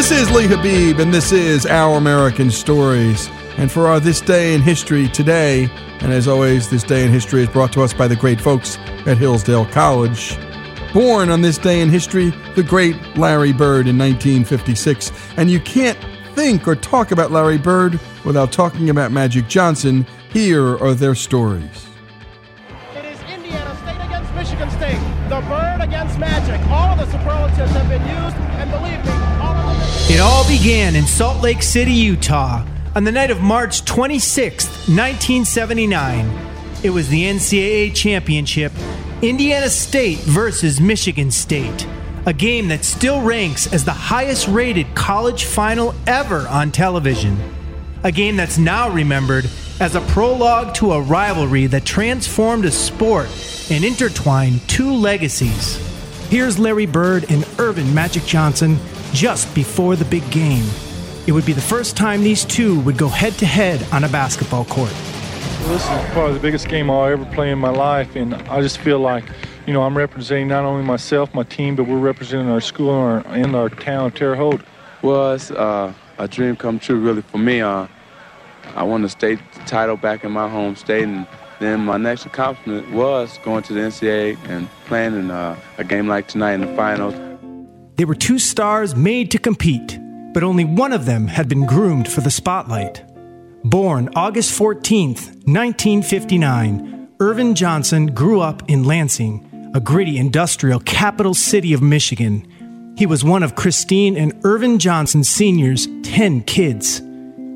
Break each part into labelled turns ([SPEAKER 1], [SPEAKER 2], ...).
[SPEAKER 1] This is Lee Habib, and this is Our American Stories. And for our This Day in History today, and as always, this day in history is brought to us by the great folks at Hillsdale College. Born on this day in history, the great Larry Bird in 1956. And you can't think or talk about Larry Bird without talking about Magic Johnson. Here are their stories.
[SPEAKER 2] It is Indiana State against Michigan State. The Bird against Magic. All of the superlatives have been used, and believe me.
[SPEAKER 3] It all began in Salt Lake City, Utah, on the night of March 26, 1979. It was the NCAA championship, Indiana State versus Michigan State, a game that still ranks as the highest rated college final ever on television. A game that's now remembered as a prologue to a rivalry that transformed a sport and intertwined two legacies. Here's Larry Bird and Earvin Magic Johnson just before the big game. It would be the first time these two would go head to head on a basketball court.
[SPEAKER 4] This is probably the biggest game I'll ever play in my life, and I just feel like, you know, I'm representing not only myself, my team, but we're representing our school and our, and our town of Terre Haute.
[SPEAKER 5] Well, it's uh, a dream come true, really, for me. Uh, I won the state title back in my home state, and then my next accomplishment was going to the NCAA and playing in uh, a game like tonight in the finals.
[SPEAKER 3] They were two stars made to compete, but only one of them had been groomed for the spotlight. Born August 14, 1959, Earvin Johnson grew up in Lansing, a gritty industrial capital city of Michigan. He was one of Christine and Earvin Johnson Sr.'s 10 kids.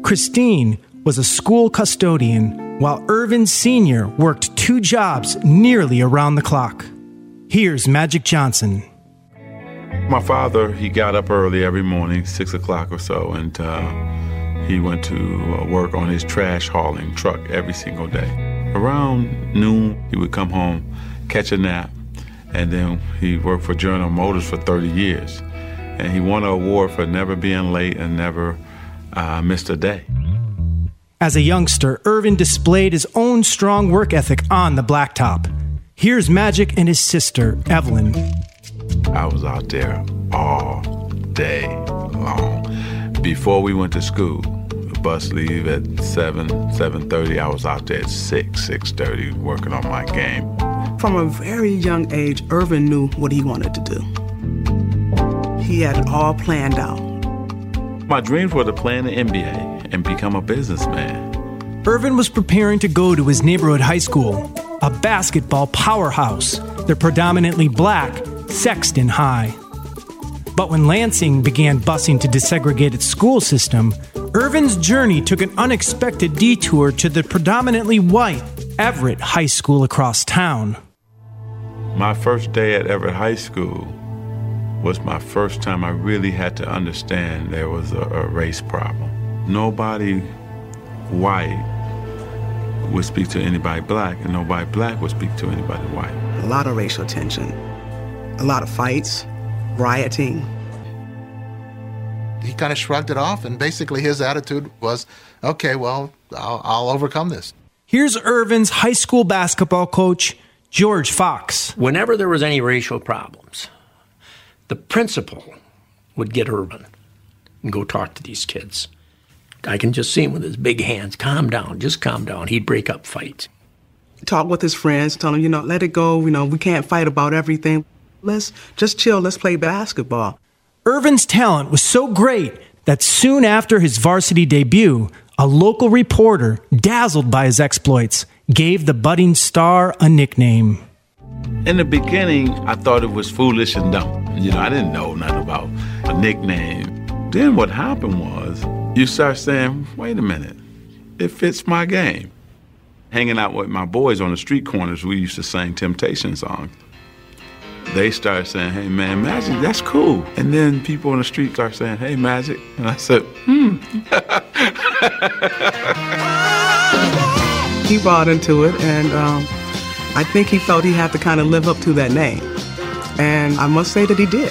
[SPEAKER 3] Christine was a school custodian, while Earvin Sr. worked two jobs nearly around the clock. Here's Magic Johnson.
[SPEAKER 6] My father, he got up early every morning, six o'clock or so, and uh, he went to uh, work on his trash hauling truck every single day. Around noon, he would come home, catch a nap, and then he worked for General Motors for 30 years. And he won an award for never being late and never uh, missed a day.
[SPEAKER 3] As a youngster, Earvin displayed his own strong work ethic on the blacktop. Here's Magic and his sister, Evelyn.
[SPEAKER 6] I was out there all day long. Before we went to school, the bus leave at 7, 7.30. I was out there at 6, 6.30 working on my game.
[SPEAKER 7] From a very young age, Earvin knew what he wanted to do. He had it all planned out.
[SPEAKER 6] My dreams were to play in the NBA and become a businessman.
[SPEAKER 3] Earvin was preparing to go to his neighborhood high school, a basketball powerhouse. They're predominantly black, Sexton High. But when Lansing began busing to desegregate its school system, Earvin's journey took an unexpected detour to the predominantly white Everett High School across town.
[SPEAKER 6] My first day at Everett High School was my first time I really had to understand there was a, a race problem. Nobody white would speak to anybody black, and nobody black would speak to anybody white.
[SPEAKER 7] A lot of racial tension, a lot of fights, rioting.
[SPEAKER 8] He kind of shrugged it off, and basically his attitude was, okay, well, I'll, I'll overcome this.
[SPEAKER 3] Here's Earvin's high school basketball coach, George Fox.
[SPEAKER 9] Whenever there was any racial problems, the principal would get Earvin and go talk to these kids. I can just see him with his big hands. Calm down, just calm down. He'd break up fights.
[SPEAKER 7] Talk with his friends, tell him, you know, let it go. You know, we can't fight about everything. Let's just chill. Let's play basketball.
[SPEAKER 3] Earvin's talent was so great that soon after his varsity debut, a local reporter, dazzled by his exploits, gave the budding star a nickname.
[SPEAKER 6] In the beginning, I thought it was foolish and dumb. You know, I didn't know nothing about a nickname. Then what happened was you start saying, wait a minute, it fits my game. Hanging out with my boys on the street corners, we used to sing Temptation songs. They started saying, hey man, Magic, that's cool. And then people on the street start saying, hey Magic. And I said, hmm.
[SPEAKER 7] He bought into it, and um, I think he felt he had to kind of live up to that name. And I must say that he did.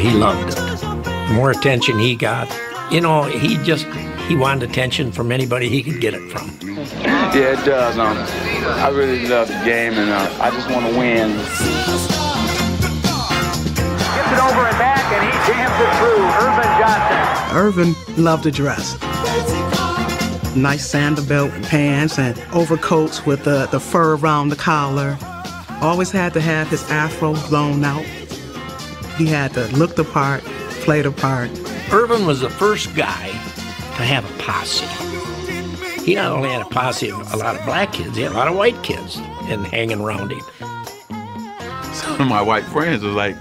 [SPEAKER 9] He loved it. The more attention he got, you know, he just he wanted attention from anybody he could get it from.
[SPEAKER 5] Yeah, it does. Um, I really love the game, and uh, I just want to win.
[SPEAKER 10] Gets it over and back, and he jams it through. Earvin Johnson.
[SPEAKER 7] Earvin loved to dress. Nice Sansabelt pants and overcoats with the, the fur around the collar. Always had to have his afro blown out. He had to look the part, play the part.
[SPEAKER 9] Earvin was the first guy to have a posse. He not only had a posse of a lot of black kids, he had a lot of white kids and hanging around him.
[SPEAKER 6] Some of my white friends was like,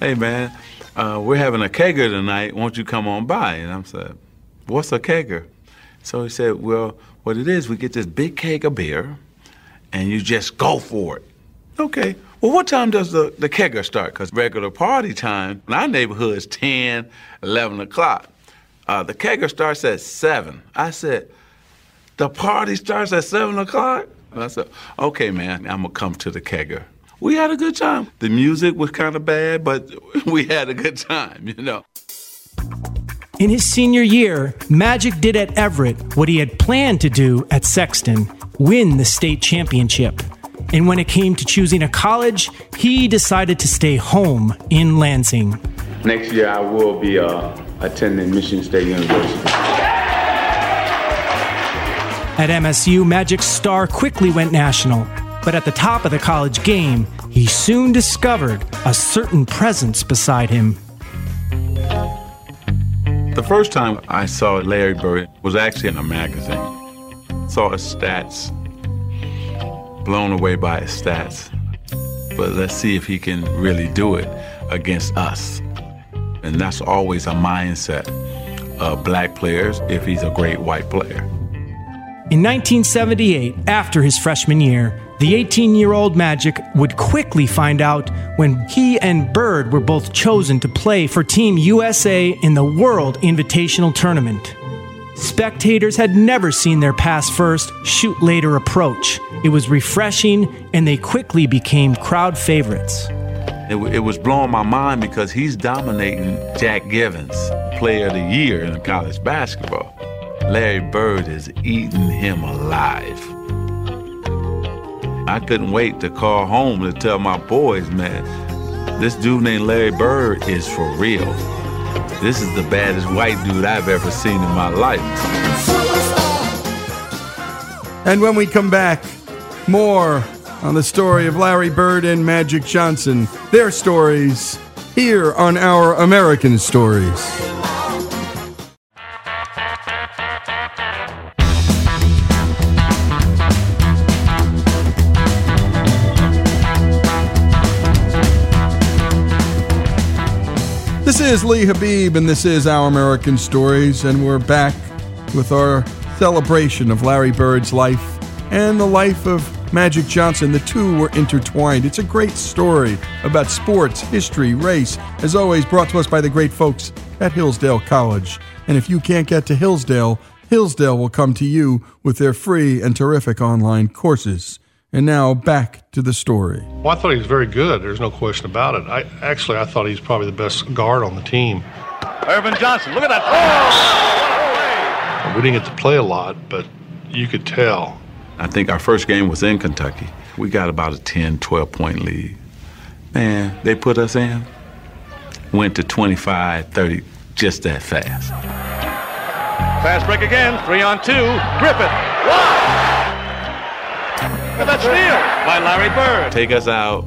[SPEAKER 6] hey man, uh, we're having a kegger tonight. Won't you come on by? And I'm said, what's a kegger? So he said, well, what it is, we get this big keg of beer, and you just go for it. Okay. Well, what time does the, the kegger start? Because regular party time in our neighborhood is 10, 11 o'clock. Uh, the kegger starts at 7. I said, the party starts at 7 o'clock? And I said, okay, man, I'm going to come to the kegger. We had a good time. The music was kind of bad, but we had a good time, you know.
[SPEAKER 3] In his senior year, Magic did at Everett what he had planned to do at Sexton win the state championship. And when it came to choosing a college, he decided to stay home in Lansing.
[SPEAKER 5] Next year, I will be uh, attending Michigan State University.
[SPEAKER 3] At MSU, Magic's star quickly went national. But at the top of the college game, he soon discovered a certain presence beside him.
[SPEAKER 6] The first time I saw Larry Bird was actually in a magazine. Saw his stats, blown away by his stats. But let's see if he can really do it against us. And that's always a mindset of black players if he's a great white player.
[SPEAKER 3] In 1978, after his freshman year, the 18 year old Magic would quickly find out when he and Bird were both chosen to play for Team USA in the World Invitational Tournament. Spectators had never seen their pass first, shoot later approach. It was refreshing, and they quickly became crowd favorites.
[SPEAKER 6] It, it, was blowing my mind because he's dominating Jack Givens, player of the year in college basketball. Larry Bird is eating him alive. I couldn't wait to call home to tell my boys, man, this dude named Larry Bird is for real. This is the baddest white dude I've ever seen in my life.
[SPEAKER 1] And when we come back, more on the story of Larry Bird and Magic Johnson, their stories here on Our American Stories. This is Lee Habib, and this is Our American Stories, and we're back with our celebration of Larry Bird's life and the life of Magic Johnson. The two were intertwined. It's a great story about sports, history, race, as always, brought to us by the great folks at Hillsdale College. And if you can't get to Hillsdale, Hillsdale will come to you with their free and terrific online courses. And now back to the story.
[SPEAKER 11] Well, I thought he was very good. There's no question about it. I actually I thought he's probably the best guard on the team.
[SPEAKER 2] Earvin Johnson, look at that.
[SPEAKER 11] Oh! We didn't get to play a lot, but you could tell.
[SPEAKER 6] I think our first game was in Kentucky. We got about a 10, 12 point lead. Man, they put us in. Went to 25, 30, just that fast.
[SPEAKER 2] Fast break again, three on two. Griffith, one. Look at that steal by Larry Bird.
[SPEAKER 6] Take us out,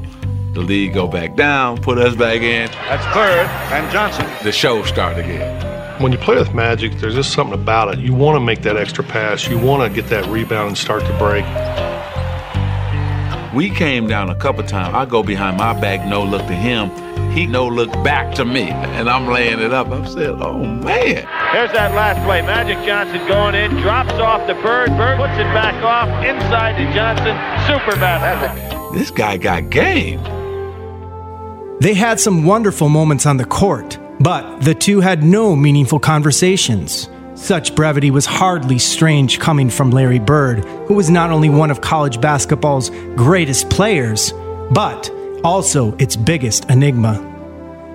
[SPEAKER 6] the lead go back down, put us back in.
[SPEAKER 2] That's Bird and Johnson.
[SPEAKER 6] The show start again.
[SPEAKER 11] When you play with Magic, there's just something about it. You want to make that extra pass. You want to get that rebound and start to break.
[SPEAKER 6] We came down a couple times. I go behind my back, no look to him. He no look back to me, and I'm laying it up. I'm saying, oh man.
[SPEAKER 10] Here's that last play. Magic Johnson going in, drops off the Bird. Bird puts it back off inside to Johnson. Super basketball.
[SPEAKER 6] This guy got game.
[SPEAKER 3] They had some wonderful moments on the court, but the two had no meaningful conversations. Such brevity was hardly strange coming from Larry Bird, who was not only one of college basketball's greatest players, but also its biggest enigma.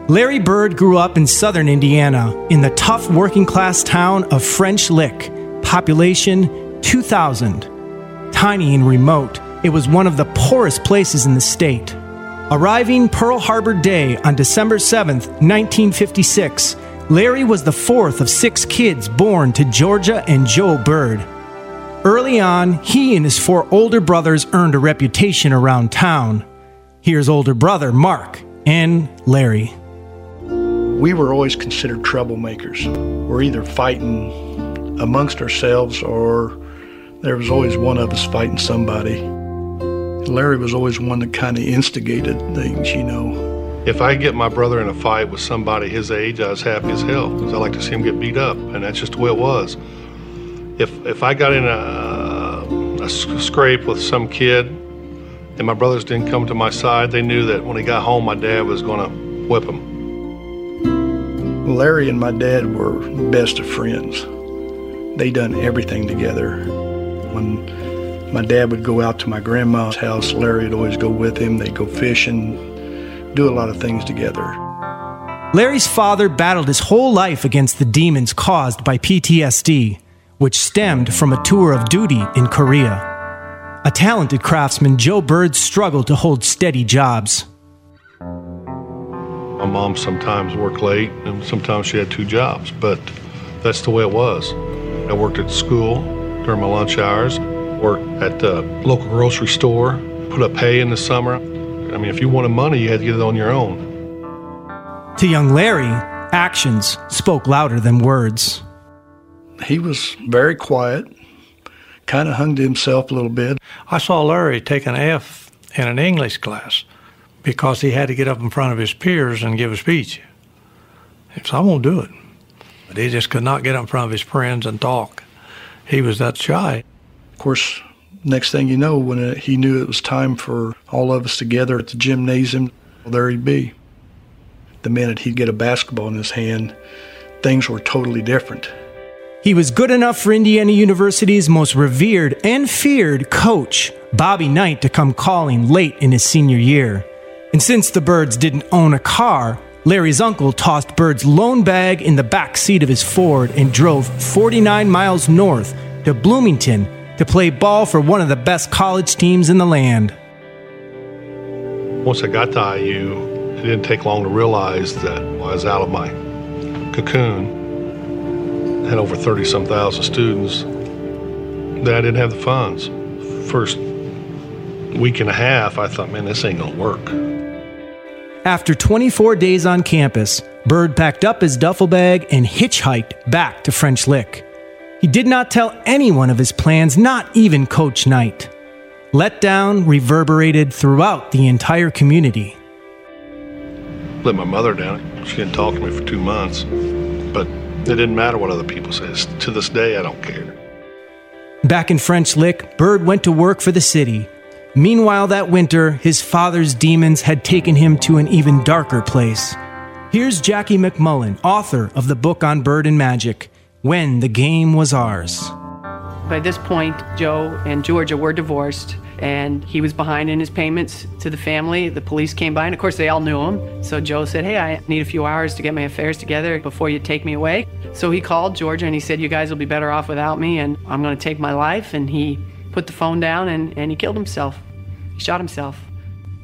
[SPEAKER 3] Larry Bird grew up in southern Indiana in the tough working class town of French Lick, population 2,000. Tiny and remote, it was one of the poorest places in the state. Arriving Pearl Harbor Day on December 7, 1956, Larry was the fourth of six kids born to Georgia and Joe Bird. Early on, he and his four older brothers earned a reputation around town. Here's older brother Mark and Larry.
[SPEAKER 12] We were always considered troublemakers. We're either fighting amongst ourselves or there was always one of us fighting somebody. Larry was always one that kind of instigated things, you know.
[SPEAKER 11] If I get my brother in a fight with somebody his age, I was happy as hell because I like to see him get beat up, and that's just the way it was. If if I got in a, a scrape with some kid, and my brothers didn't come to my side, they knew that when he got home, my dad was going to whip him.
[SPEAKER 12] Larry and my dad were best of friends. They done everything together. When my dad would go out to my grandma's house, Larry would always go with him. They'd go fishing, do a lot of things together.
[SPEAKER 3] Larry's father battled his whole life against the demons caused by PTSD, which stemmed from a tour of duty in Korea. A talented craftsman, Joe Bird struggled to hold steady jobs.
[SPEAKER 11] My mom sometimes worked late, and sometimes she had two jobs, but that's the way it was. I worked at school during my lunch hours, worked at the local grocery store, put up hay in the summer. I mean, if you wanted money, you had to get it on your own.
[SPEAKER 3] To young Larry, actions spoke louder than words.
[SPEAKER 12] He was very quiet, kind of hung to himself a little bit.
[SPEAKER 13] I saw Larry take an F in an English class because he had to get up in front of his peers and give a speech. So I won't do it. But he just could not get up in front of his friends and talk. He was that shy.
[SPEAKER 12] Of course, next thing you know, when it, he knew it was time for all of us together at the gymnasium, well, there he'd be. The minute he'd get a basketball in his hand, things were totally different.
[SPEAKER 3] He was good enough for Indiana University's most revered and feared coach, Bobby Knight, to come calling late in his senior year. And since the Birds didn't own a car, Larry's uncle tossed Bird's lone bag in the back seat of his Ford and drove 49 miles north to Bloomington to play ball for one of the best college teams in the land.
[SPEAKER 11] Once I got to IU, it didn't take long to realize that I was out of my cocoon, had over 30 some thousand students, that I didn't have the funds. First week and a half, I thought, man, this ain't gonna work.
[SPEAKER 3] After 24 days on campus, Bird packed up his duffel bag and hitchhiked back to French Lick. He did not tell anyone of his plans, not even Coach Knight. Letdown reverberated throughout the entire community.
[SPEAKER 11] Let my mother down. She didn't talk to me for two months, but it didn't matter what other people said. To this day, I don't care.
[SPEAKER 3] Back in French Lick, Bird went to work for the city. Meanwhile, that winter, his father's demons had taken him to an even darker place. Here's Jackie MacMullan, author of the book on bird and magic when the game was ours.
[SPEAKER 14] By this point, Joe and Georgia were divorced, and he was behind in his payments to the family. The police came by, and of course, they all knew him. So Joe said, Hey, I need a few hours to get my affairs together before you take me away. So he called Georgia and he said, You guys will be better off without me, and I'm going to take my life. And he put the phone down and, and he killed himself. He shot himself.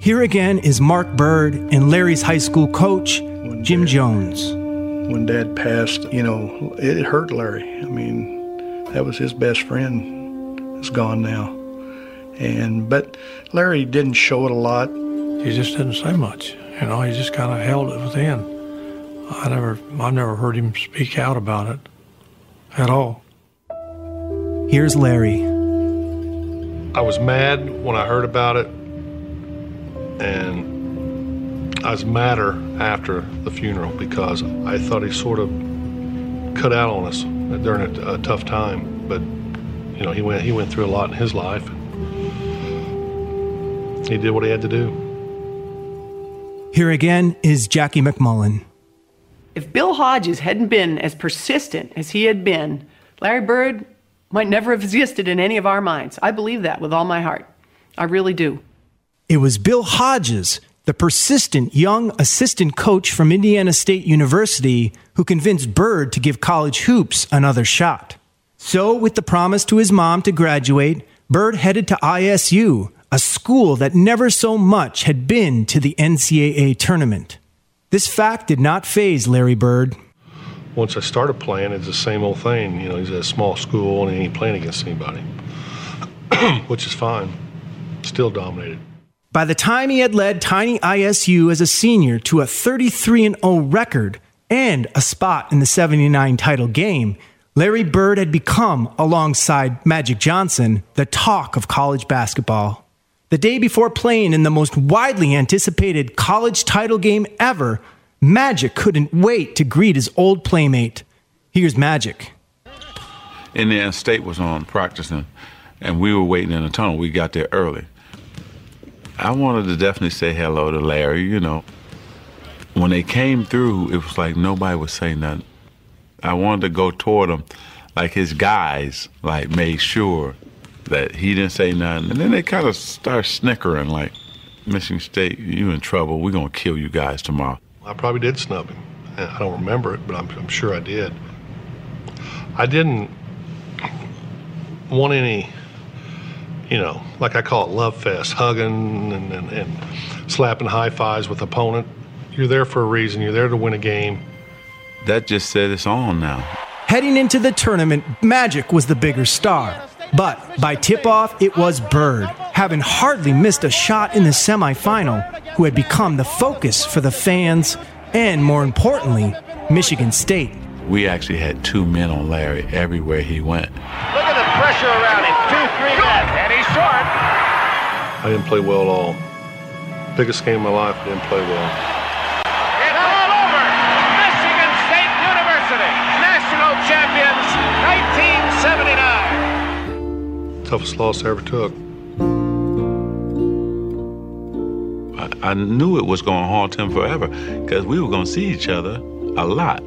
[SPEAKER 3] Here again is Mark Bird and Larry's high school coach, Jim Jones
[SPEAKER 12] when dad passed, you know, it hurt Larry. I mean, that was his best friend. Is gone now. And but Larry didn't show it a lot.
[SPEAKER 13] He just didn't say much. You know, he just kind of held it within. I never, I've never heard him speak out about it at all.
[SPEAKER 3] Here's Larry.
[SPEAKER 11] I was mad when I heard about it, and I was madder after the funeral because I thought he sort of cut out on us during a, a tough time. But you know, he went he went through a lot in his life. He did what he had to do.
[SPEAKER 3] Here again is Jackie MacMullan.
[SPEAKER 14] If Bill Hodges hadn't been as persistent as he had been, Larry Bird might never have existed in any of our minds. I believe that with all my heart. I really do.
[SPEAKER 3] It was Bill Hodges the persistent young assistant coach from Indiana State University who convinced Bird to give college hoops another shot. So, with the promise to his mom to graduate, Bird headed to ISU, a school that never so much had been to the NCAA tournament. This fact did not faze Larry Bird.
[SPEAKER 11] Once I started playing, it's the same old thing. You know, he's at a small school and he ain't playing against anybody, which is fine. Still dominated.
[SPEAKER 3] By the time he had led Tiny ISU as a senior to a 33 0 record and a spot in the 79 title game, Larry Bird had become, alongside Magic Johnson, the talk of college basketball. The day before playing in the most widely anticipated college title game ever, Magic couldn't wait to greet his old playmate. Here's Magic.
[SPEAKER 6] Indiana State was on practicing, and we were waiting in the tunnel. We got there early. I wanted to definitely say hello to Larry, you know. When they came through, it was like nobody would say nothing. I wanted to go toward him, like his guys, like made sure that he didn't say nothing. And then they kind of start snickering, like, Michigan State, you in trouble. We're going to kill you guys tomorrow.
[SPEAKER 11] I probably did snub him. I don't remember it, but I'm, I'm sure I did. I didn't want any, you know, like I call it love fest, hugging and, and, and slapping high fives with opponent. You're there for a reason. You're there to win a game.
[SPEAKER 6] That just said it's on now.
[SPEAKER 3] Heading into the tournament, Magic was the bigger star. But by tip off, it was Bird, having hardly missed a shot in the semifinal, who had become the focus for the fans and, more importantly, Michigan State.
[SPEAKER 6] We actually had two men on Larry everywhere he went.
[SPEAKER 10] Look at the pressure around him. Two, three men, and he's short.
[SPEAKER 11] I didn't play well at all. Biggest game of my life, I didn't play well.
[SPEAKER 10] It's all over. Michigan State University, national champions, 1979.
[SPEAKER 11] Toughest loss I ever took.
[SPEAKER 6] I, I knew it was going to haunt him forever because we were going to see each other a lot.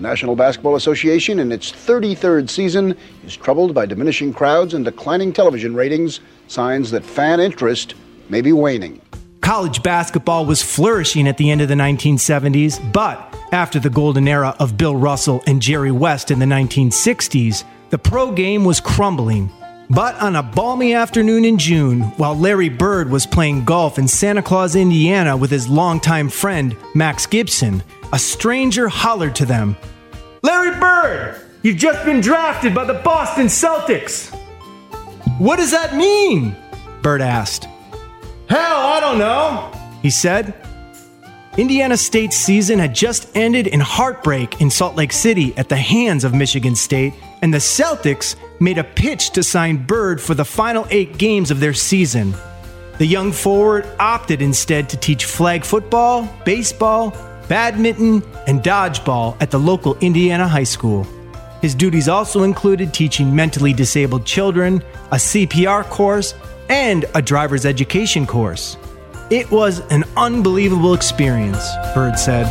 [SPEAKER 15] The National Basketball Association, in its 33rd season, is troubled by diminishing crowds and declining television ratings, signs that fan interest may be waning.
[SPEAKER 3] College basketball was flourishing at the end of the 1970s, but after the golden era of Bill Russell and Jerry West in the 1960s, the pro game was crumbling. But on a balmy afternoon in June, while Larry Bird was playing golf in Santa Claus, Indiana with his longtime friend, Max Gibson, a stranger hollered to them Larry Bird, you've just been drafted by the Boston Celtics. What does that mean? Bird asked. Hell, I don't know, he said. Indiana State's season had just ended in heartbreak in Salt Lake City at the hands of Michigan State, and the Celtics made a pitch to sign Bird for the final eight games of their season. The young forward opted instead to teach flag football, baseball, badminton, and dodgeball at the local Indiana high school. His duties also included teaching mentally disabled children, a CPR course, and a driver's education course. It was an unbelievable experience, Bird said.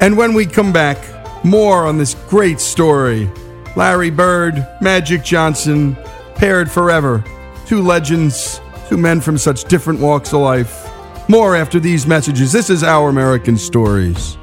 [SPEAKER 1] And when we come back, more on this great story Larry Bird, Magic Johnson, paired forever. Two legends, two men from such different walks of life. More after these messages. This is Our American Stories.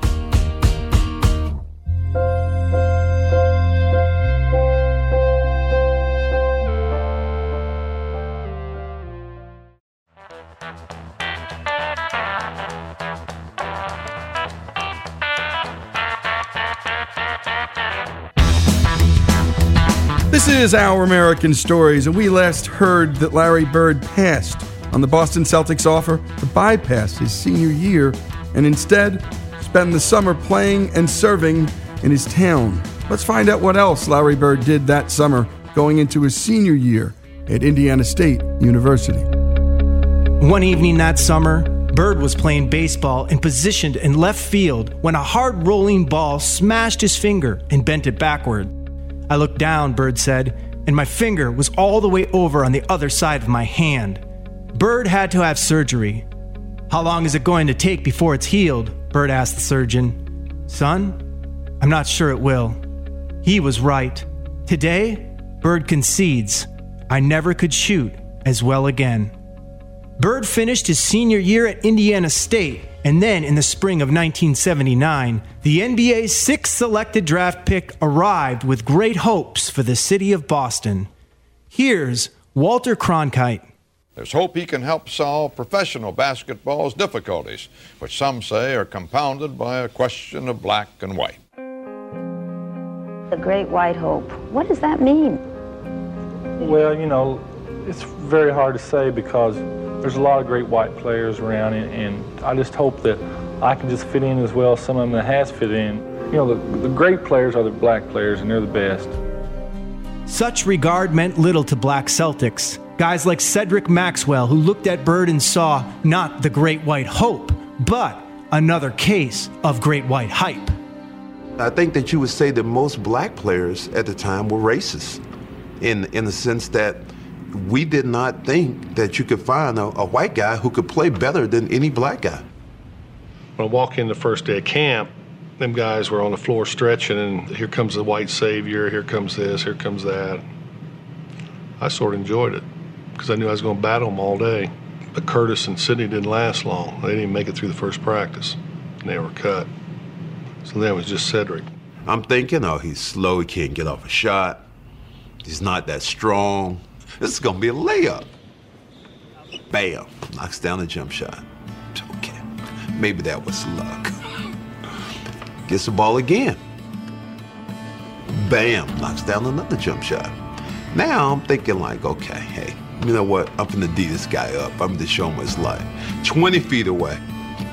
[SPEAKER 1] Is Our American Stories, and we last heard that Larry Bird passed on the Boston Celtics offer to bypass his senior year and instead spend the summer playing and serving in his town. Let's find out what else Larry Bird did that summer going into his senior year at Indiana State University.
[SPEAKER 3] One evening that summer, Bird was playing baseball and positioned in left field when a hard rolling ball smashed his finger and bent it backward. I looked down, Bird said, and my finger was all the way over on the other side of my hand. Bird had to have surgery. How long is it going to take before it's healed? Bird asked the surgeon. Son, I'm not sure it will. He was right. Today, Bird concedes I never could shoot as well again. Bird finished his senior year at Indiana State And then in the spring of 1979, the NBA's sixth selected draft pick arrived with great hopes for the city of Boston. Here's Walter Cronkite.
[SPEAKER 16] There's hope he can help solve professional basketball's difficulties, which some say are compounded by a question of black and white.
[SPEAKER 17] The Great White Hope. What does that mean?
[SPEAKER 4] Well, you know, it's very hard to say because there's a lot of great white players around, and, and I just hope that I can just fit in as well as some of them that has fit in. You know, the, the great players are the black players, and they're the best.
[SPEAKER 3] Such regard meant little to black Celtics. Guys like Cedric Maxwell, who looked at Bird and saw not the great white hope, but another case of great white hype.
[SPEAKER 18] I think that you would say that most black players at the time were racist in, in the sense that we did not think that you could find a, a white guy who could play better than any black guy.
[SPEAKER 11] When I walk in the first day of camp, them guys were on the floor stretching, and here comes the white savior, here comes this, here comes that. I sort of enjoyed it because I knew I was going to battle them all day. But Curtis and Sidney didn't last long. They didn't even make it through the first practice, and they were cut. So then it was just Cedric.
[SPEAKER 18] I'm thinking, oh, he's slow, he can't get off a shot, he's not that strong. This is gonna be a layup. Bam, knocks down a jump shot. Okay, maybe that was luck. Gets the ball again. Bam, knocks down another jump shot. Now I'm thinking like, okay, hey, you know what? I'm gonna D this guy up. I'm gonna show him his life. 20 feet away.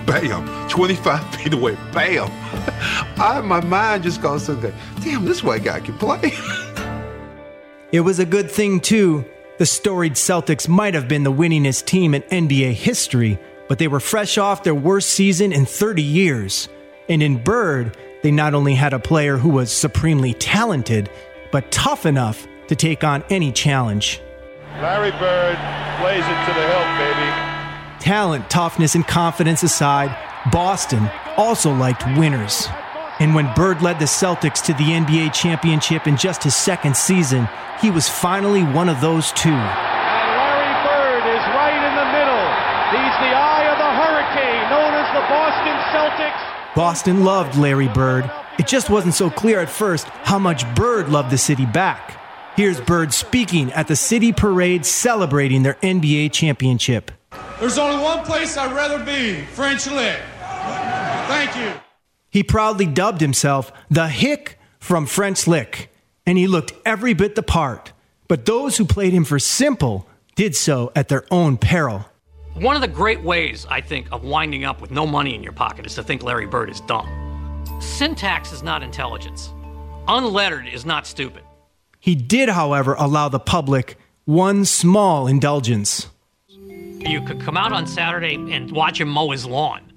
[SPEAKER 18] Bam. 25 feet away. Bam. I, my mind just goes to, damn, this white guy can play.
[SPEAKER 3] It was a good thing, too. The storied Celtics might have been the winningest team in NBA history, but they were fresh off their worst season in 30 years. And in Bird, they not only had a player who was supremely talented, but tough enough to take on any challenge.
[SPEAKER 10] Larry Bird plays it to the hilt, baby.
[SPEAKER 3] Talent, toughness, and confidence aside, Boston also liked winners. And when Bird led the Celtics to the NBA championship in just his second season, he was finally one of those two.
[SPEAKER 10] And Larry Bird is right in the middle. He's the eye of the hurricane, known as the Boston Celtics.
[SPEAKER 3] Boston loved Larry Bird. It just wasn't so clear at first how much Bird loved the city back. Here's Bird speaking at the city parade celebrating their NBA championship.
[SPEAKER 19] There's only one place I'd rather be French Lick. Thank you.
[SPEAKER 3] He proudly dubbed himself the Hick from French Lick, and he looked every bit the part. But those who played him for simple did so at their own peril.
[SPEAKER 20] One of the great ways, I think, of winding up with no money in your pocket is to think Larry Bird is dumb. Syntax is not intelligence. Unlettered is not stupid.
[SPEAKER 3] He did, however, allow the public one small indulgence.
[SPEAKER 20] You could come out on Saturday and watch him mow his lawn.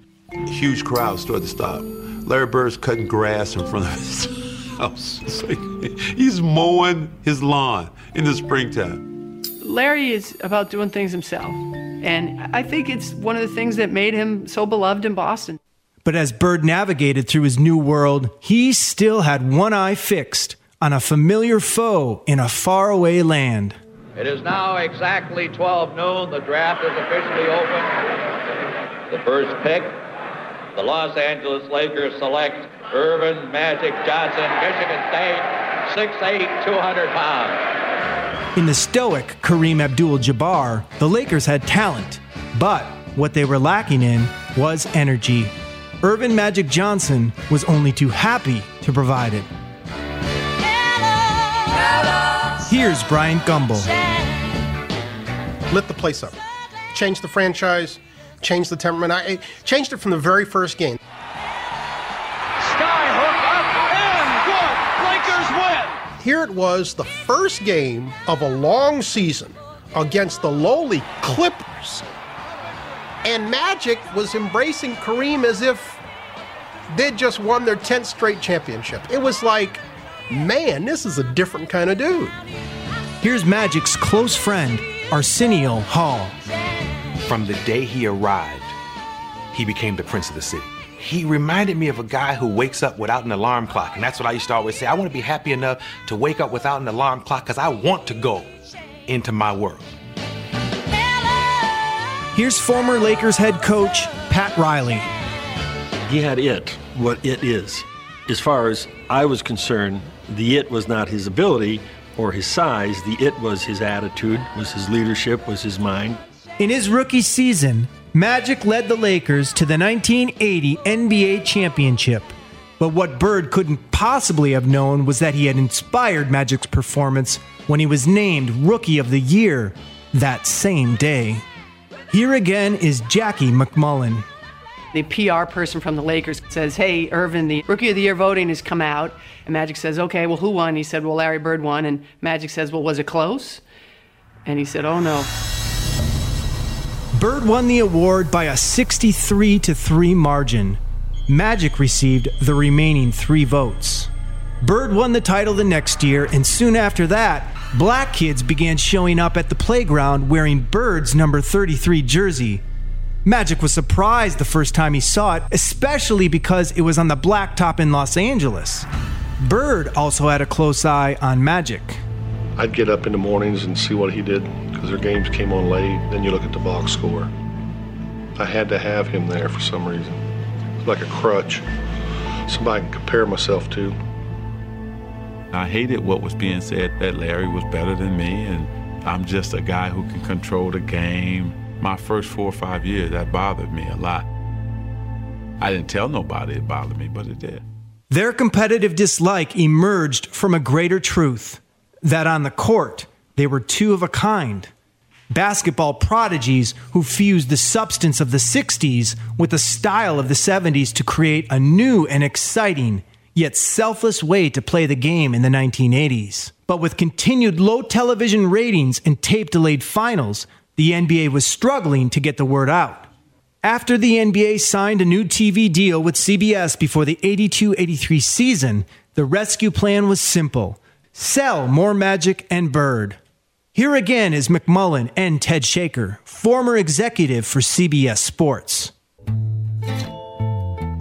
[SPEAKER 18] Huge crowd started to stop. Larry Bird's cutting grass in front of his house. It's like he's mowing his lawn in the springtime.
[SPEAKER 14] Larry is about doing things himself. And I think it's one of the things that made him so beloved in Boston.
[SPEAKER 3] But as Bird navigated through his new world, he still had one eye fixed on a familiar foe in a faraway land.
[SPEAKER 21] It is now exactly 12 noon. The draft is officially open. The first pick, the Los Angeles Lakers select Earvin Magic Johnson, Michigan State, 6'8", 200 pounds.
[SPEAKER 3] In the stoic Kareem Abdul Jabbar, the Lakers had talent, but what they were lacking in was energy. Earvin Magic Johnson was only too happy to provide it. Here's Bryant Gumbel.
[SPEAKER 22] Lit the place up. Changed the franchise, changed the temperament. I I changed it from the very first game.
[SPEAKER 10] Skyhook up and good. Lakers win.
[SPEAKER 22] Here it was, the first game of a long season against the lowly Clippers. And Magic was embracing Kareem as if they'd just won their 10th straight championship. It was like, man, this is a different kind of dude.
[SPEAKER 3] Here's Magic's close friend, Arsenio Hall.
[SPEAKER 23] From the day he arrived, he became the prince of the city. He reminded me of a guy who wakes up without an alarm clock. And that's what I used to always say. I want to be happy enough to wake up without an alarm clock because I want to go into my world.
[SPEAKER 3] Here's former Lakers head coach Pat Riley.
[SPEAKER 24] He had it, what it is. As far as I was concerned, the it was not his ability or his size, the it was his attitude, was his leadership, was his mind.
[SPEAKER 3] In his rookie season, Magic led the Lakers to the 1980 NBA championship. But what Bird couldn't possibly have known was that he had inspired Magic's performance when he was named Rookie of the Year that same day. Here again is Jackie MacMullan.
[SPEAKER 14] The PR person from the Lakers says, Hey, Earvin, the Rookie of the Year voting has come out. And Magic says, Okay, well, who won? He said, Well, Larry Bird won. And Magic says, Well, was it close? And he said, Oh, no.
[SPEAKER 3] Bird won the award by a 63 to 3 margin. Magic received the remaining three votes. Bird won the title the next year, and soon after that, black kids began showing up at the playground wearing Bird's number 33 jersey. Magic was surprised the first time he saw it, especially because it was on the blacktop in Los Angeles. Bird also had a close eye on Magic.
[SPEAKER 11] I'd get up in the mornings and see what he did because their games came on late. Then you look at the box score. I had to have him there for some reason. It's like a crutch, somebody I can compare myself to.
[SPEAKER 6] I hated what was being said that Larry was better than me and I'm just a guy who can control the game. My first four or five years, that bothered me a lot. I didn't tell nobody it bothered me, but it did.
[SPEAKER 3] Their competitive dislike emerged from a greater truth that on the court, they were two of a kind. Basketball prodigies who fused the substance of the 60s with the style of the 70s to create a new and exciting, yet selfless way to play the game in the 1980s. But with continued low television ratings and tape delayed finals, the NBA was struggling to get the word out. After the NBA signed a new TV deal with CBS before the 82 83 season, the rescue plan was simple sell more Magic and Bird. Here again is MacMullan and Ted Shaker, former executive for CBS Sports.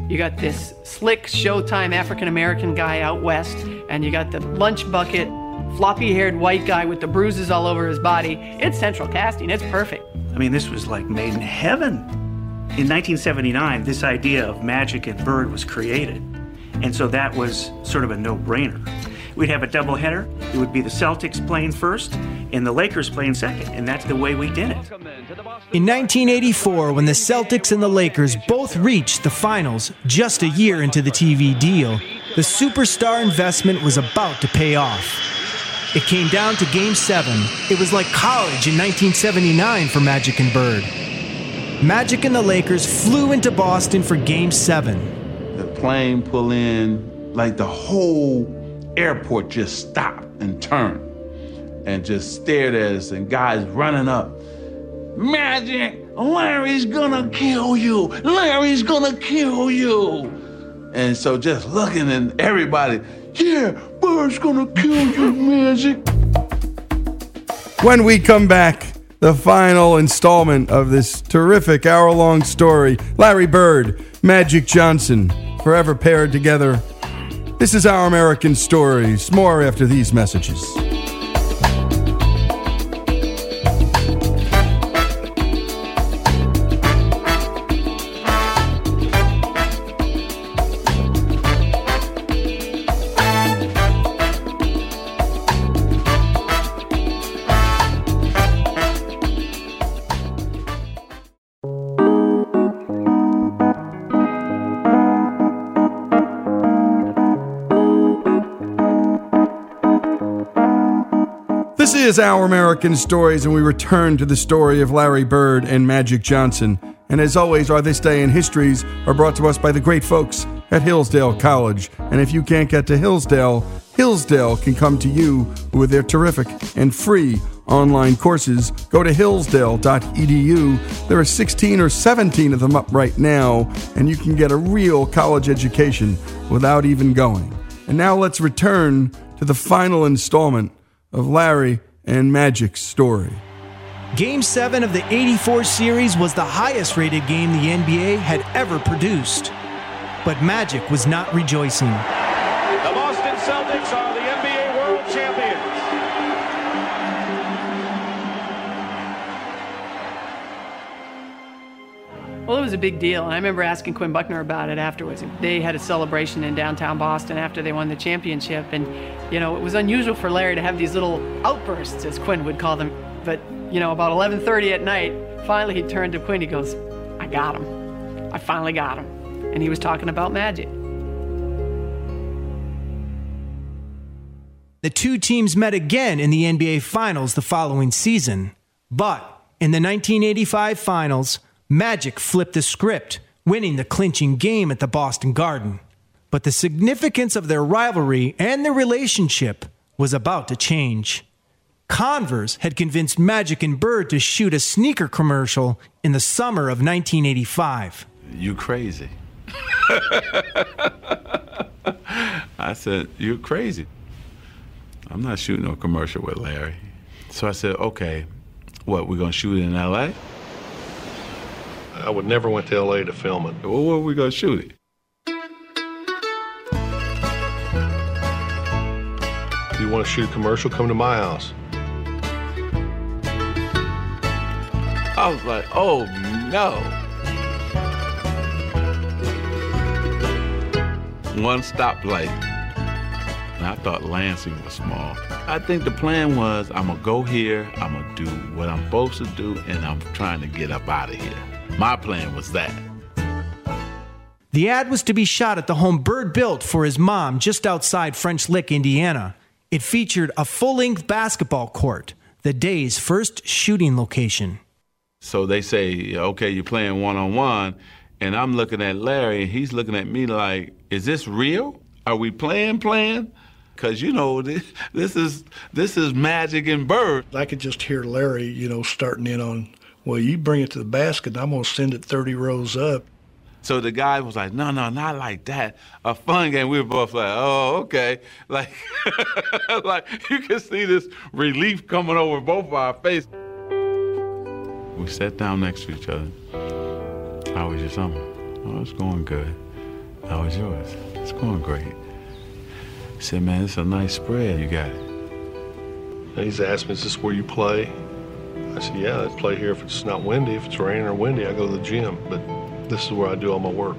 [SPEAKER 14] You got this slick Showtime African American guy out west, and you got the lunch bucket, floppy haired white guy with the bruises all over his body. It's central casting, it's perfect.
[SPEAKER 25] I mean, this was like made in heaven. In 1979, this idea of Magic and Bird was created, and so that was sort of a no brainer. We'd have a doubleheader. It would be the Celtics playing first and the Lakers playing second, and that's the way we did it.
[SPEAKER 3] In 1984, when the Celtics and the Lakers both reached the finals just a year into the TV deal, the superstar investment was about to pay off. It came down to Game 7. It was like college in 1979 for Magic and Bird. Magic and the Lakers flew into Boston for Game 7.
[SPEAKER 6] The plane pull in, like the whole airport just stopped and turned and just stared at us, and guys running up. Magic, Larry's gonna kill you. Larry's gonna kill you. And so just looking and everybody, yeah, Bird's gonna kill you, Magic.
[SPEAKER 1] When we come back, the final installment of this terrific hour long story Larry Bird, Magic Johnson, forever paired together. This is Our American Stories. More after these messages. Is Our American Stories, and we return to the story of Larry Bird and Magic Johnson. And as always, our This Day in Histories are brought to us by the great folks at Hillsdale College. And if you can't get to Hillsdale, Hillsdale can come to you with their terrific and free online courses. Go to hillsdale.edu. There are 16 or 17 of them up right now, and you can get a real college education without even going. And now let's return to the final installment of Larry and Magic's story.
[SPEAKER 3] Game 7 of the 84 series was the highest rated game the NBA had ever produced. But Magic was not rejoicing.
[SPEAKER 14] Well, it was a big deal, and I remember asking Quinn Buckner about it afterwards. They had a celebration in downtown Boston after they won the championship, and you know it was unusual for Larry to have these little outbursts, as Quinn would call them. But you know, about 11:30 at night, finally he turned to Quinn. He goes, "I got him. I finally got him," and he was talking about Magic.
[SPEAKER 3] The two teams met again in the NBA Finals the following season, but in the 1985 Finals. Magic flipped the script, winning the clinching game at the Boston Garden. But the significance of their rivalry and their relationship was about to change. Converse had convinced Magic and Bird to shoot a sneaker commercial in the summer of 1985.
[SPEAKER 6] You crazy. I said, You're crazy. I'm not shooting no commercial with Larry. So I said, Okay, what, we're going to shoot in LA?
[SPEAKER 11] I would never went to LA to film it.
[SPEAKER 6] Well, where are we going to shoot it?
[SPEAKER 11] If you want to shoot a commercial, come to my house.
[SPEAKER 6] I was like, oh no. One stoplight. And I thought Lansing was small. I think the plan was I'm gonna go here, I'm gonna do what I'm supposed to do, and I'm trying to get up out of here. My plan was that.
[SPEAKER 3] The ad was to be shot at the home Bird built for his mom just outside French Lick, Indiana. It featured a full length basketball court, the day's first shooting location.
[SPEAKER 6] So they say, okay, you're playing one on one. And I'm looking at Larry, and he's looking at me like, is this real? Are we playing, playing? Because, you know, this, this, is, this is magic and bird.
[SPEAKER 26] I could just hear Larry, you know, starting in on, well, you bring it to the basket, and I'm going to send it 30 rows up.
[SPEAKER 6] So the guy was like, no, no, not like that. A fun game. We were both like, oh, okay. Like, like you can see this relief coming over both of our faces. We sat down next to each other. How was your summer? Oh, it's going good. How was yours? It's going great. He said, man, it's a nice spread you got.
[SPEAKER 11] And he's asked me, is this where you play? I said, yeah, I play here if it's not windy. If it's raining or windy, I go to the gym. But this is where I do all my work.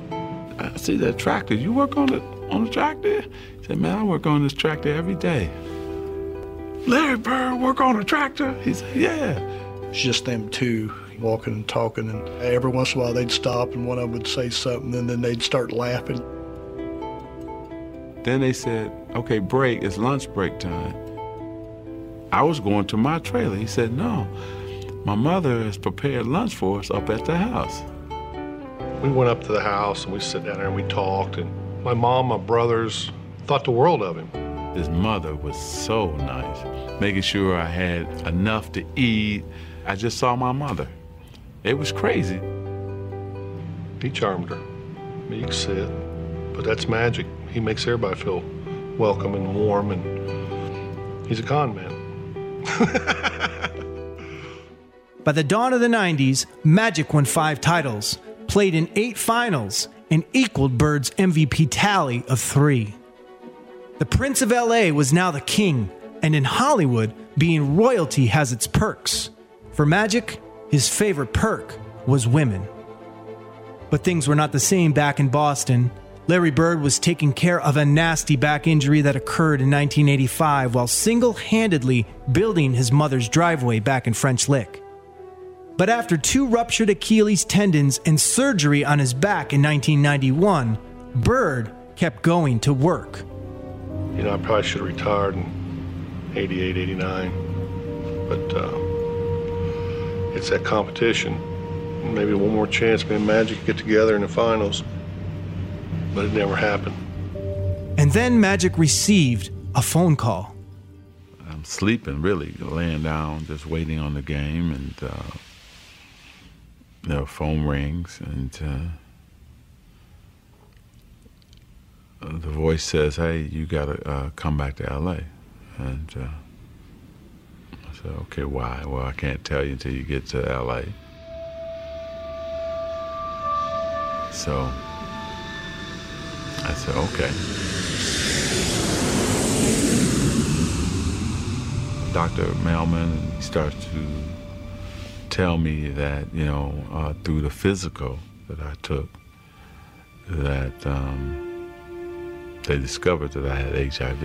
[SPEAKER 6] I see that tractor. You work on the on the tractor? He said, man, I work on this tractor every day. Larry Bird work on a tractor? He said, yeah.
[SPEAKER 26] It's just them two walking and talking, and every once in a while they'd stop and one of them would say something, and then they'd start laughing.
[SPEAKER 6] Then they said, okay, break, it's lunch break time. I was going to my trailer. He said, no, my mother has prepared lunch for us up at the house.
[SPEAKER 11] We went up to the house and we sat down there and we talked, and my mom, my brothers thought the world of him.
[SPEAKER 6] His mother was so nice, making sure I had enough to eat. I just saw my mother. It was crazy.
[SPEAKER 11] He charmed her. You can see it. But that's magic. He makes everybody feel welcome and warm, and he's a con man.
[SPEAKER 3] By the dawn of the 90s, Magic won five titles, played in eight finals, and equaled Bird's MVP tally of three. The Prince of LA was now the king, and in Hollywood, being royalty has its perks. For Magic, his favorite perk was women. But things were not the same back in Boston. Larry Bird was taking care of a nasty back injury that occurred in 1985 while single handedly building his mother's driveway back in French Lick. But after two ruptured Achilles tendons and surgery on his back in 1991, Bird kept going to work.
[SPEAKER 11] You know, I probably should have retired in 88, 89. But uh, it's that competition. Maybe one more chance, me and Magic could get together in the finals. But it never happened.
[SPEAKER 3] And then Magic received a phone call.
[SPEAKER 6] I'm sleeping, really, laying down, just waiting on the game, and uh, the phone rings, and uh, the voice says, "Hey, you gotta uh, come back to L.A." And uh, I said, "Okay, why?" Well, I can't tell you until you get to L.A. So I said, "Okay." Dr. Mellman starts to tell me that you know uh, through the physical that I took that um, they discovered that I had HIV.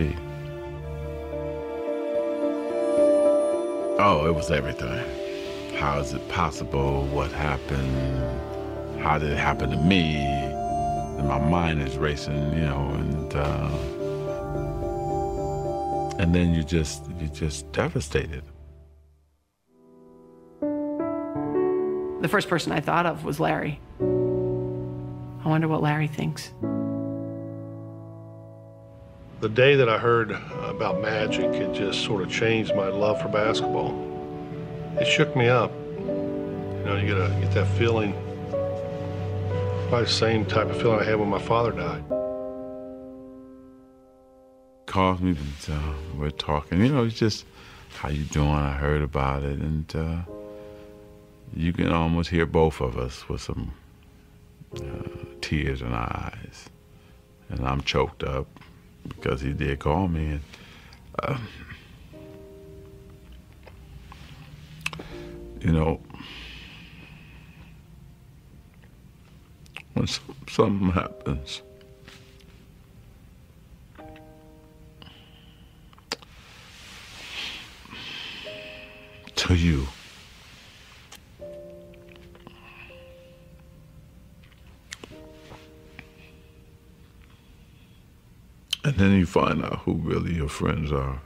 [SPEAKER 6] Oh, it was everything. How is it possible? What happened? How did it happen to me? And my mind is racing, you know, and uh, and then you just you just devastated.
[SPEAKER 14] The first person I thought of was Larry. I wonder what Larry thinks.
[SPEAKER 11] The day that I heard about Magic, it just sort of changed my love for basketball. It shook me up. You know, you get, a, get that feeling, probably the same type of feeling I had when my father died.
[SPEAKER 6] Calls me, and uh, we're talking. You know, it's just how you doing? I heard about it, and uh, you can almost hear both of us with some uh, tears in our eyes, and I'm choked up because he did call me, and uh, you know, when something happens. To you. And then you find out who really your friends are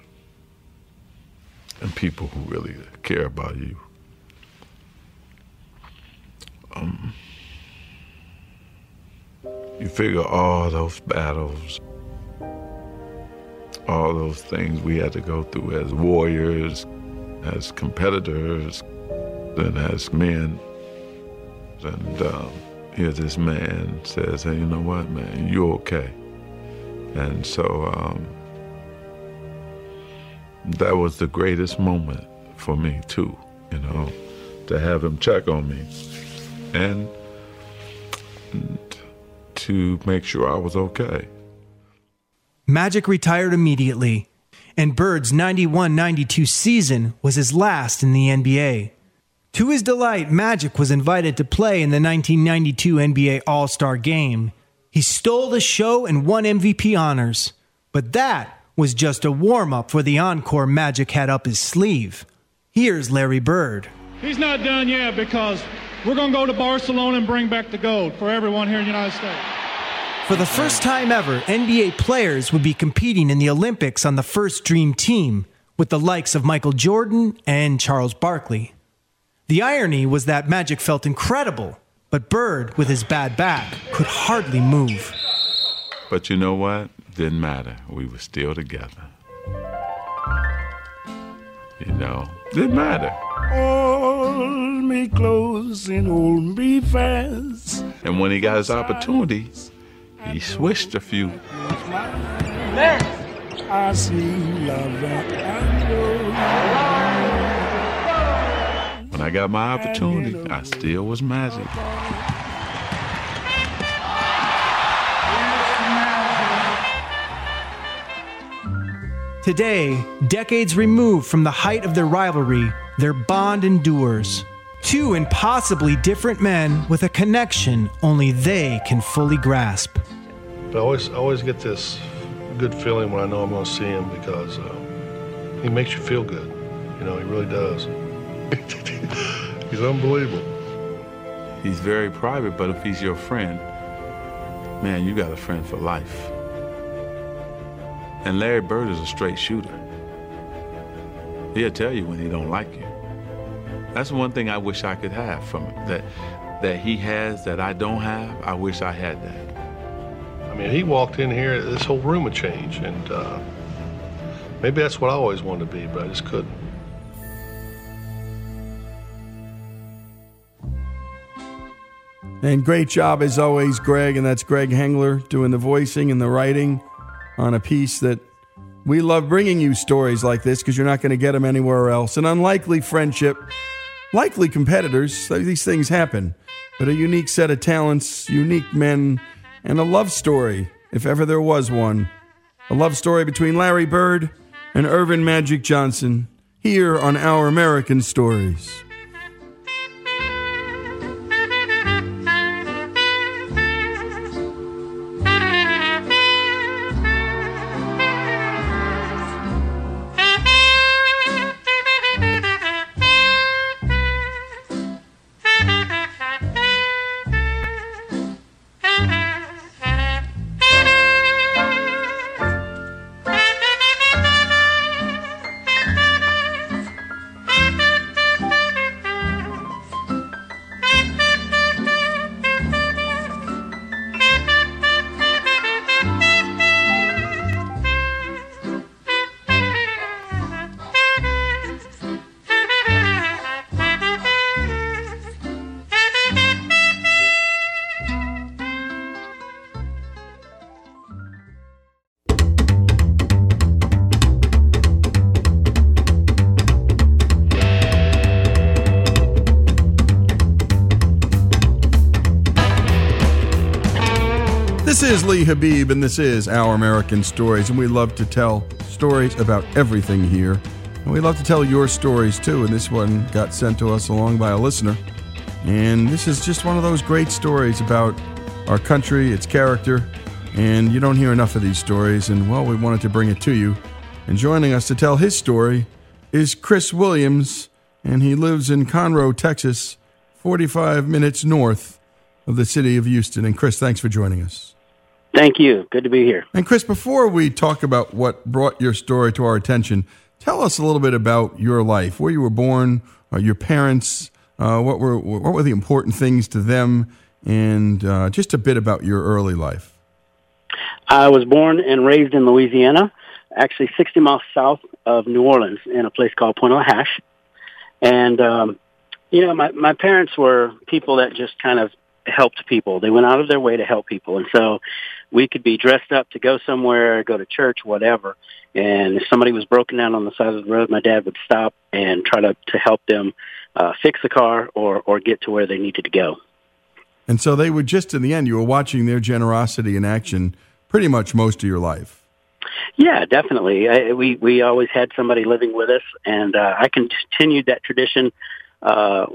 [SPEAKER 6] and people who really care about you. Um, you figure all those battles, all those things we had to go through as warriors, as competitors, and as men. And um, here this man says, hey, you know what, man, you're okay. And so um, that was the greatest moment for me, too, you know, to have him check on me and to make sure I was okay.
[SPEAKER 3] Magic retired immediately, and Bird's 91 92 season was his last in the NBA. To his delight, Magic was invited to play in the 1992 NBA All Star game. He stole the show and won MVP honors. But that was just a warm up for the encore Magic had up his sleeve. Here's Larry Bird.
[SPEAKER 19] He's not done yet because we're going to go to Barcelona and bring back the gold for everyone here in the United States.
[SPEAKER 3] For the first time ever, NBA players would be competing in the Olympics on the first Dream Team with the likes of Michael Jordan and Charles Barkley. The irony was that Magic felt incredible but Bird, with his bad back, could hardly move.
[SPEAKER 6] But you know what? Didn't matter. We were still together. You know, didn't matter.
[SPEAKER 27] Hold me close and hold me fast.
[SPEAKER 6] And when he got his opportunity, he switched a few.
[SPEAKER 27] There. I see love
[SPEAKER 6] when I got my opportunity, I still was magic.
[SPEAKER 3] Today, decades removed from the height of their rivalry, their bond endures. Two impossibly different men with a connection only they can fully grasp.
[SPEAKER 11] But I always, always get this good feeling when I know I'm going to see him because uh, he makes you feel good. You know, he really does. he's unbelievable.
[SPEAKER 6] He's very private, but if he's your friend, man, you got a friend for life. And Larry Bird is a straight shooter. He'll tell you when he don't like you. That's one thing I wish I could have from him. That that he has that I don't have. I wish I had that.
[SPEAKER 11] I mean, he walked in here, this whole room would change, and uh, maybe that's what I always wanted to be, but I just couldn't.
[SPEAKER 1] And great job as always, Greg. And that's Greg Hengler doing the voicing and the writing on a piece that we love bringing you stories like this because you're not going to get them anywhere else. An unlikely friendship, likely competitors, these things happen, but a unique set of talents, unique men, and a love story, if ever there was one. A love story between Larry Bird and Earvin Magic Johnson here on Our American Stories. This is Lee Habib, and this is Our American Stories, and we love to tell stories about everything here. And we love to tell your stories too, and this one got sent to us along by a listener. And this is just one of those great stories about our country, its character, and you don't hear enough of these stories, and well, we wanted to bring it to you. And joining us to tell his story is Chris Williams, and he lives in Conroe, Texas, 45 minutes north of the city of Houston. And Chris, thanks for joining us.
[SPEAKER 28] Thank you. Good to be here.
[SPEAKER 1] And Chris, before we talk about what brought your story to our attention, tell us a little bit about your life, where you were born, uh, your parents, uh, what were what were the important things to them, and uh, just a bit about your early life.
[SPEAKER 28] I was born and raised in Louisiana, actually 60 miles south of New Orleans, in a place called la Hache. And um, you know, my my parents were people that just kind of helped people. They went out of their way to help people, and so we could be dressed up to go somewhere, go to church, whatever. And if somebody was broken down on the side of the road, my dad would stop and try to to help them uh, fix the car or or get to where they needed to go.
[SPEAKER 1] And so they were just in the end, you were watching their generosity in action pretty much most of your life.
[SPEAKER 28] Yeah, definitely. I, we we always had somebody living with us, and uh, I continued that tradition uh,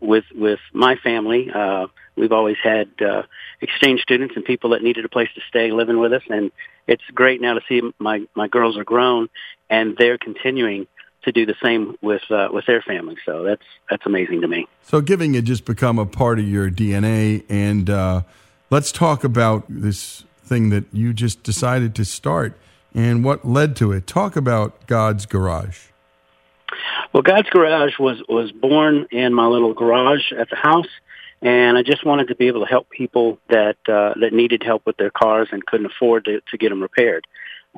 [SPEAKER 28] with with my family. Uh, we've always had uh, exchange students and people that needed a place to stay living with us, and it's great now to see my my girls are grown and they're continuing to do the same with uh, with their family. So that's that's amazing to me.
[SPEAKER 1] So giving had just become a part of your DNA, and uh, let's talk about this thing that you just decided to start and what led to it. Talk about God's Garage.
[SPEAKER 28] Well, God's Garage was was born in my little garage at the house, and I just wanted to be able to help people that uh, that needed help with their cars and couldn't afford to, to get them repaired.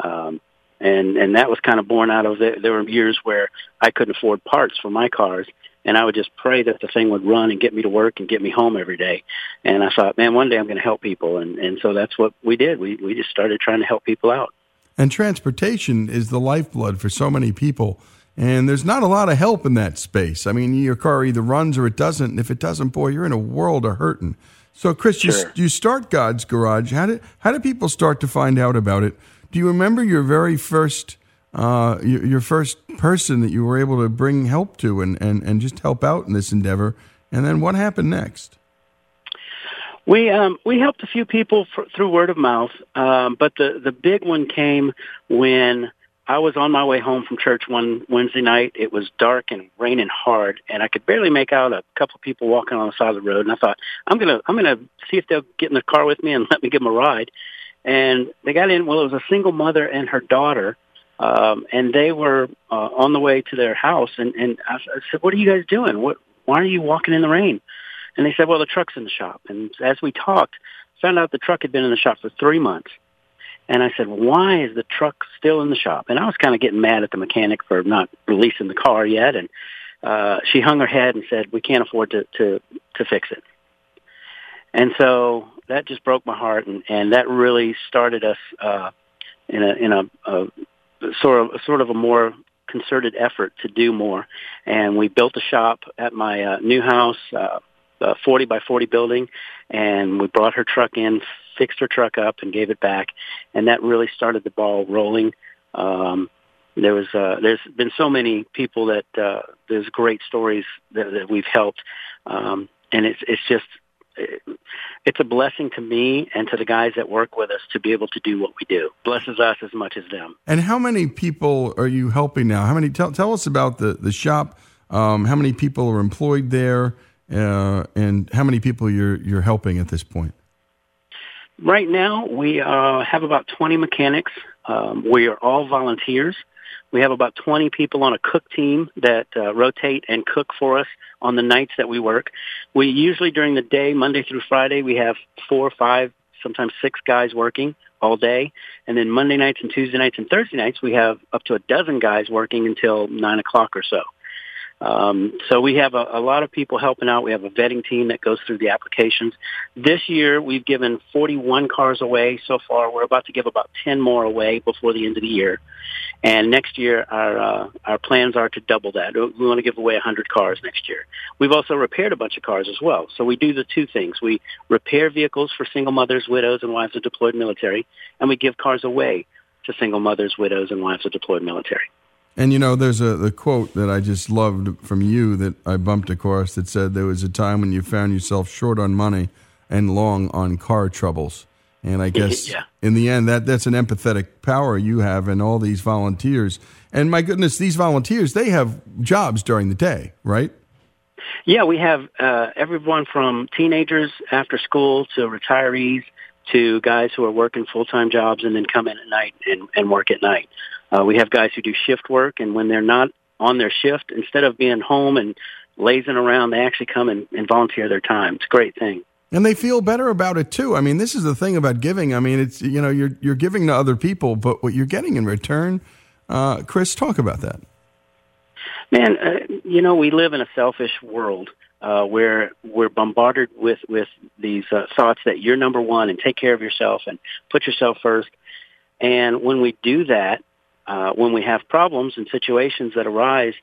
[SPEAKER 28] Um, and and that was kind of born out of the, there were years where I couldn't afford parts for my cars, and I would just pray that the thing would run and get me to work and get me home every day. And I thought, man, one day I'm going to help people, and and so that's what we did. We we just started trying to help people out.
[SPEAKER 1] And transportation is the lifeblood for so many people. And there's not a lot of help in that space. I mean, your car either runs or it doesn't. And if it doesn't, boy, you're in a world of hurting. So, Chris, sure. you, you start God's Garage. How did how did people start to find out about it? Do you remember your very first uh, your, your first person that you were able to bring help to and, and, and just help out in this endeavor? And then what happened next?
[SPEAKER 28] We um, we helped a few people for, through word of mouth, um, but the the big one came when I was on my way home from church one Wednesday night. It was dark and raining hard, and I could barely make out a couple of people walking on the side of the road. And I thought, I'm gonna I'm gonna see if they'll get in the car with me and let me give them a ride. And they got in. Well, it was a single mother and her daughter, um, and they were uh, on the way to their house. And and I, I said, "What are you guys doing? What? Why are you walking in the rain?" And they said, "Well, the truck's in the shop." And as we talked, found out the truck had been in the shop for three months. And I said, why is the truck still in the shop? And I was kind of getting mad at the mechanic for not releasing the car yet. And uh, she hung her head and said, we can't afford to, to, to fix it. And so that just broke my heart. And, and that really started us uh, in a, in a, a sort of, sort of a more concerted effort to do more. And we built a shop at my uh, new house, uh, a 40 by 40 building, and we brought her truck in fixed her truck up and gave it back, and that really started the ball rolling. Um, there was uh, there's been so many people that uh, there's great stories that, that we've helped, um, and it's it's just it's a blessing to me and to the guys that work with us to be able to do what we do. Blesses us as much as them.
[SPEAKER 1] And how many people are you helping now? How many? Tell, tell us about the the shop. Um, how many people are employed there, uh, and how many people you're you're helping at this point?
[SPEAKER 28] Right now, we uh, have about 20 mechanics. Um, we are all volunteers. We have about 20 people on a cook team that uh, rotate and cook for us on the nights that we work. We usually during the day, Monday through Friday, we have four or five, sometimes six guys working all day. And then Monday nights and Tuesday nights and Thursday nights, we have up to a dozen guys working until nine o'clock or so. Um, so we have a, a lot of people helping out. We have a vetting team that goes through the applications. This year, we've given 41 cars away so far. We're about to give about 10 more away before the end of the year. And next year, our uh, our plans are to double that. We want to give away 100 cars next year. We've also repaired a bunch of cars as well. So we do the two things: we repair vehicles for single mothers, widows, and wives of deployed military, and we give cars away to single mothers, widows, and wives of deployed military.
[SPEAKER 1] And you know, there's a the quote that I just loved from you that I bumped across that said there was a time when you found yourself short on money and long on car troubles. And I guess
[SPEAKER 28] Yeah.
[SPEAKER 1] in the end, that that's an empathetic power you have, and all these volunteers. And my goodness, these volunteers they have jobs during the day, right?
[SPEAKER 28] Yeah, we have uh, everyone from teenagers after school to retirees to guys who are working full-time jobs and then come in at night and, and work at night. Uh, we have guys who do shift work, and when they're not on their shift, instead of being home and lazing around, they actually come and, and volunteer their time. It's a great thing.
[SPEAKER 1] And they feel better about it too. I mean, this is the thing about giving. I mean, it's you know you're you're giving to other people, but what you're getting in return, uh, Chris, talk about that.
[SPEAKER 28] Man, uh, you know, we live in a selfish world uh, where we're bombarded with with these uh, thoughts that you're number one and take care of yourself and put yourself first. And when we do that, uh, when we have problems and situations that arise,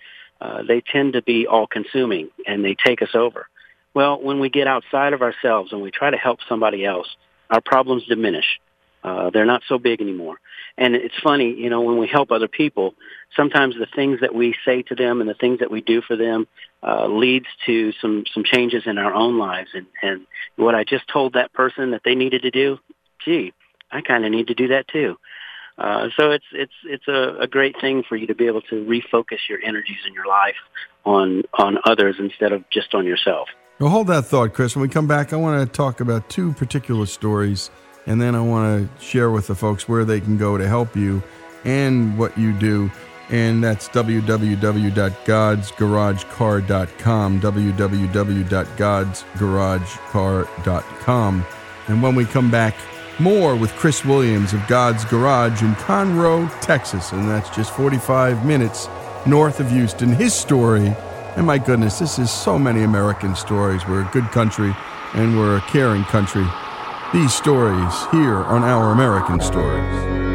[SPEAKER 28] uh, they tend to be all-consuming and they take us over. Well, when we get outside of ourselves and we try to help somebody else, our problems diminish. Uh, they're not so big anymore. And it's funny, you know, when we help other people, sometimes the things that we say to them and the things that we do for them uh, leads to some some changes in our own lives. And and what I just told that person that they needed to do, gee, I kind of need to do that too. Uh, so it's it's it's a, a great thing for you to be able to refocus your energies in your life on on others instead of just on yourself.
[SPEAKER 1] Well, hold that thought, Chris. When we come back, I want to talk about two particular stories, and then I want to share with the folks where they can go to help you and what you do. And that's www.godsgaragecar.com, www.godsgaragecar.com. And when we come back, more with Chris Williams of God's Garage in Conroe, Texas. And that's just 45 minutes north of Houston. His story and my goodness, this is so many American stories. We're a good country and we're a caring country. These stories here on Our American Stories.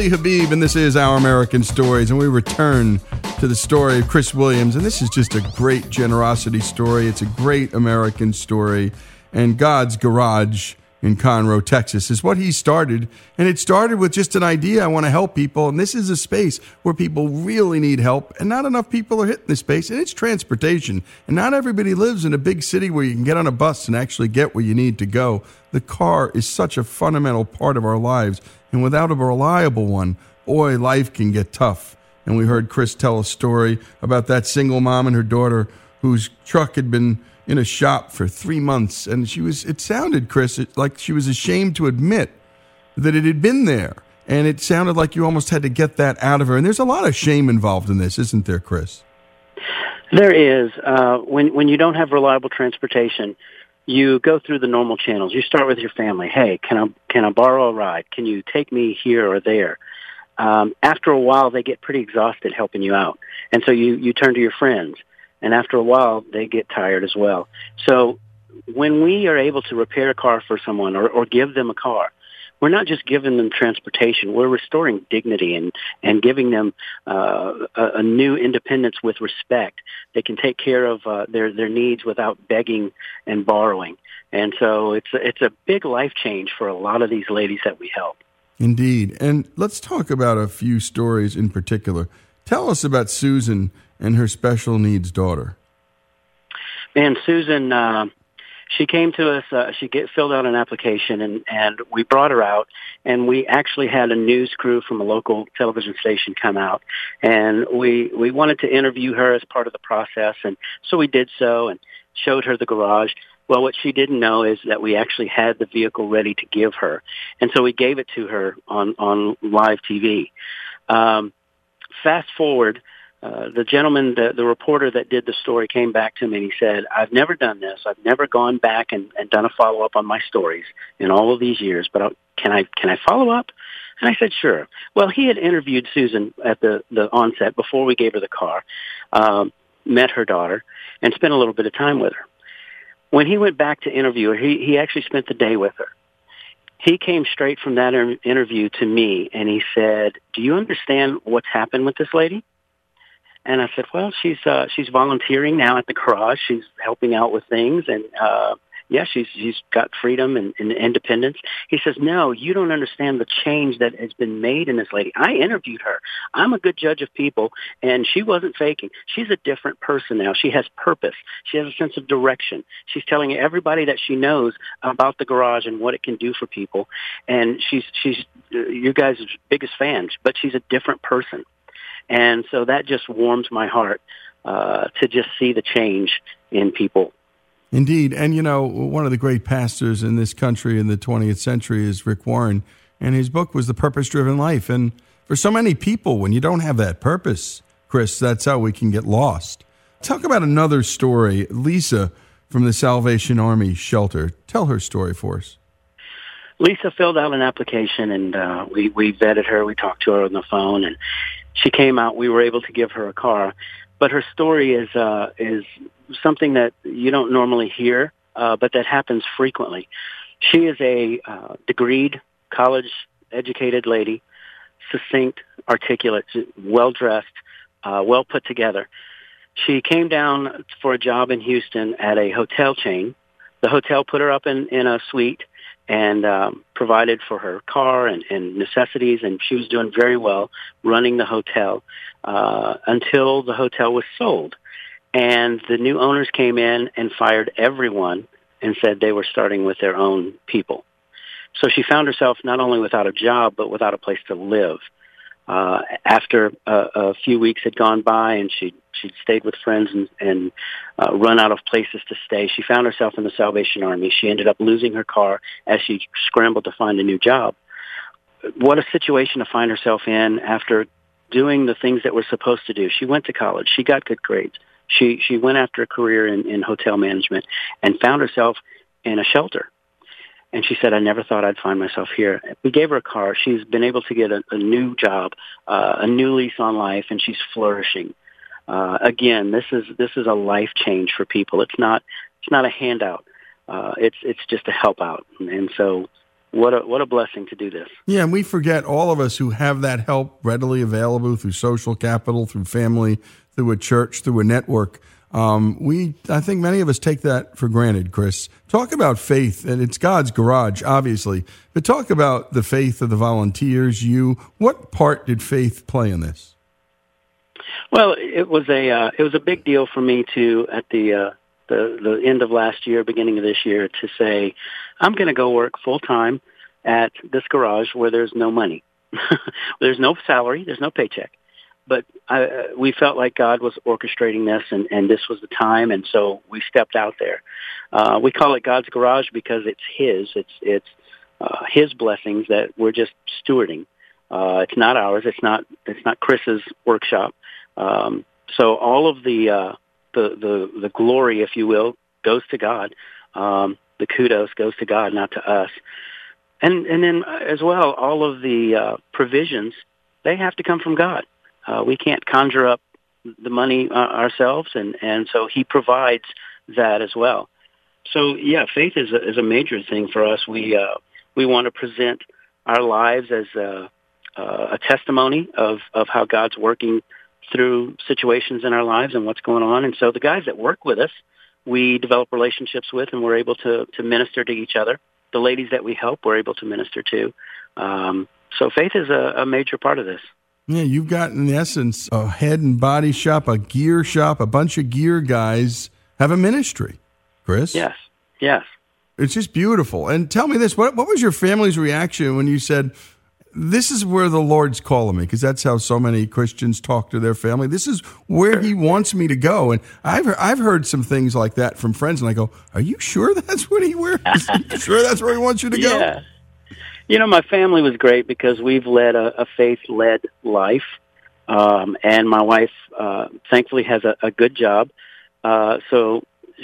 [SPEAKER 1] Lee Habib, and this is Our American Stories. And we return to the story of Chris Williams. And this is just a great generosity story. It's a great American story. And God's Garage in Conroe, Texas, is what he started. And it started with just an idea I want to help people. And this is a space where people really need help. And not enough people are hitting this space. And it's transportation. And not everybody lives in a big city where you can get on a bus and actually get where you need to go. The car is such a fundamental part of our lives. And without a reliable one, boy, life can get tough. And we heard Chris tell a story about that single mom and her daughter whose truck had been in a shop for three months. And she was, it sounded, Chris, like she was ashamed to admit that it had been there. And it sounded like you almost had to get that out of her. And there's a lot of shame involved in this, isn't there, Chris?
[SPEAKER 28] There is. Uh, when when you don't have reliable transportation, you go through the normal channels. You start with your family. Hey, can I can I borrow a ride? Can you take me here or there? Um, after a while, they get pretty exhausted helping you out, and so you you turn to your friends. And after a while, they get tired as well. So when we are able to repair a car for someone or, or give them a car, we're not just giving them transportation. We're restoring dignity and, and giving them uh, a, a new independence with respect. They can take care of uh, their, their needs without begging and borrowing. And so it's, a- it's a big life change for a lot of these ladies that we help.
[SPEAKER 1] Indeed. And let's talk about a few stories in particular. Tell us about Susan and her special needs daughter.
[SPEAKER 28] And Susan, uh, she came to us. Uh, she get, filled out an application, and and we brought her out, and we actually had a news crew from a local television station come out, and we we wanted to interview her as part of the process, and so we did so, and showed her the garage. Well, what she didn't know is that we actually had the vehicle ready to give her, and so we gave it to her on on live TV. Um, fast forward uh, the gentleman, the, the reporter that did the story came back to me and he said, I've never done this. I've never gone back and, and done a follow up on my stories in all of these years, but I'll, can I, can I follow up? And I said, sure. Well, he had interviewed Susan at the, the onset before we gave her the car, um, met her daughter and spent a little bit of time with her. When he went back to interview her, he, he actually spent the day with her. He came straight from that interview to me and he said, do you understand what's happened with this lady? And I said, well, she's uh, she's volunteering now at the garage. She's helping out with things, and uh, yeah, she's she's got freedom and, and independence. He says, no, you don't understand the change that has been made in this lady. I interviewed her. I'm a good judge of people, and she wasn't faking. She's a different person now. She has purpose. She has a sense of direction. She's telling everybody that she knows about the garage and what it can do for people, and she's she's uh, you guys' biggest fans. But she's a different person. And so that just warms my heart uh, to just see the change in people.
[SPEAKER 1] Indeed. And, you know, one of the great pastors in this country in the 20th century is Rick Warren, and his book was The Purpose Driven Life. And for so many people, when you don't have that purpose, Chris, that's how we can get lost. Talk about another story. Lisa from the Salvation Army shelter. Tell her story for us.
[SPEAKER 28] Lisa filled out an application, and uh, we, we vetted her. We talked to her on the phone, and she came out. We were able to give her a car, but her story is uh, is something that you don't normally hear, uh, but that happens frequently. She is a uh, degreed, college educated lady, succinct, articulate, well dressed, uh, well put together. She came down for a job in Houston at a hotel chain. The hotel put her up in, in a suite and um, provided for her car and, and necessities, and she was doing very well running the hotel uh, until the hotel was sold. And the new owners came in and fired everyone and said they were starting with their own people. So she found herself not only without a job, but without a place to live. Uh, after a, a few weeks had gone by and she'd she'd stayed with friends and, and uh, run out of places to stay. She found herself in the Salvation Army. She ended up losing her car as she scrambled to find a new job. What a situation to find herself in after doing the things that we're supposed to do. She went to college. She got good grades. She she went after a career in, in hotel management and found herself in a shelter. And she said, I never thought I'd find myself here. We gave her a car. She's been able to get a, a new job, uh, a new lease on life, and she's flourishing uh, again, this is this is a life change for people. It's not it's not a handout. Uh, it's it's just a help out, and so what a what a blessing to do this.
[SPEAKER 1] Yeah, and we forget all of us who have that help readily available through social capital, through family, through a church, through a network. Um, we, I think, many of us take that for granted. Chris, talk about faith, and it's God's garage, obviously, but talk about the faith of the volunteers. You, what part did faith play in this?
[SPEAKER 28] Well, it was a uh, it was a big deal for me to at the uh, the the end of last year, beginning of this year, to say I'm going to go work full time at this garage where there's no money, there's no salary, there's no paycheck, but I, uh, we felt like God was orchestrating this, and and this was the time, and so we stepped out there. Uh, we call it God's garage because it's His. It's it's uh, His blessings that we're just stewarding. Uh, it's not ours. It's not. It's not Chris's workshop. Um, so all of the, uh, the the the glory, if you will, goes to God. Um, the kudos goes to God, not to us. And and then uh, as well, all of the uh, provisions they have to come from God. Uh, we can't conjure up the money uh, ourselves, and and so He provides that as well. So yeah, faith is a, is a major thing for us. We uh, we want to present our lives as a, uh, a testimony of of how God's working through situations in our lives and what's going on. And so the guys that work with us, we develop relationships with and we're able to, to minister to each other. The ladies that we help, we're able to minister to. Um, so faith is a, a major part of this.
[SPEAKER 1] Yeah, you've got in essence a head and body shop, a gear shop, a bunch of gear guys have a ministry. Chris?
[SPEAKER 28] Yes. Yes.
[SPEAKER 1] It's just beautiful. And tell me this: what what was your family's reaction when you said, "This is where the Lord's calling me"? Because that's how so many Christians talk to their family. This is where He wants me to go. And I've I've heard some things like that from friends, and I go, "Are you sure that's what He you sure that's where He wants you to go?"
[SPEAKER 28] You know, my family was great because we've led a, a faith-led life, um, and my wife, uh, thankfully, has a, a good job. Uh, so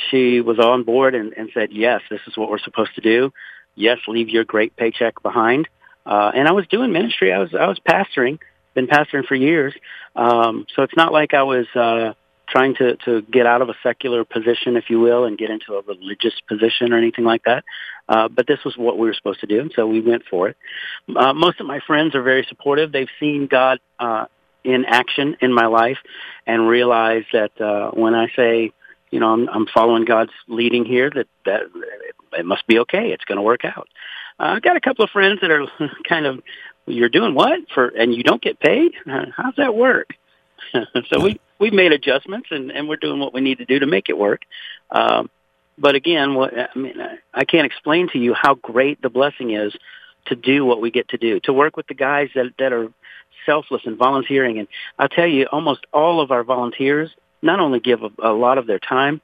[SPEAKER 28] she was on board and, and said, "Yes, this is what we're supposed to do. Yes, leave your great paycheck behind." Uh, and I was doing ministry. I was I was pastoring, been pastoring for years. Um, so it's not like I was uh, trying to to get out of a secular position, if you will, and get into a religious position or anything like that. Uh, but this was what we were supposed to do, and so we went for it. Uh, most of my friends are very supportive. They've seen God uh, in action in my life, and realize that uh, when I say you know, I'm, I'm following God's leading here. That that it must be okay. It's going to work out. Uh, I've got a couple of friends that are kind of, you're doing what for, and you don't get paid. How's that work? so we we've made adjustments, and and we're doing what we need to do to make it work. Um, but again, what I mean, I, can't explain to you how great the blessing is to do what we get to do, to work with the guys that that are selfless and volunteering. And I'll tell you, almost all of our volunteers not only give a, a lot of their time,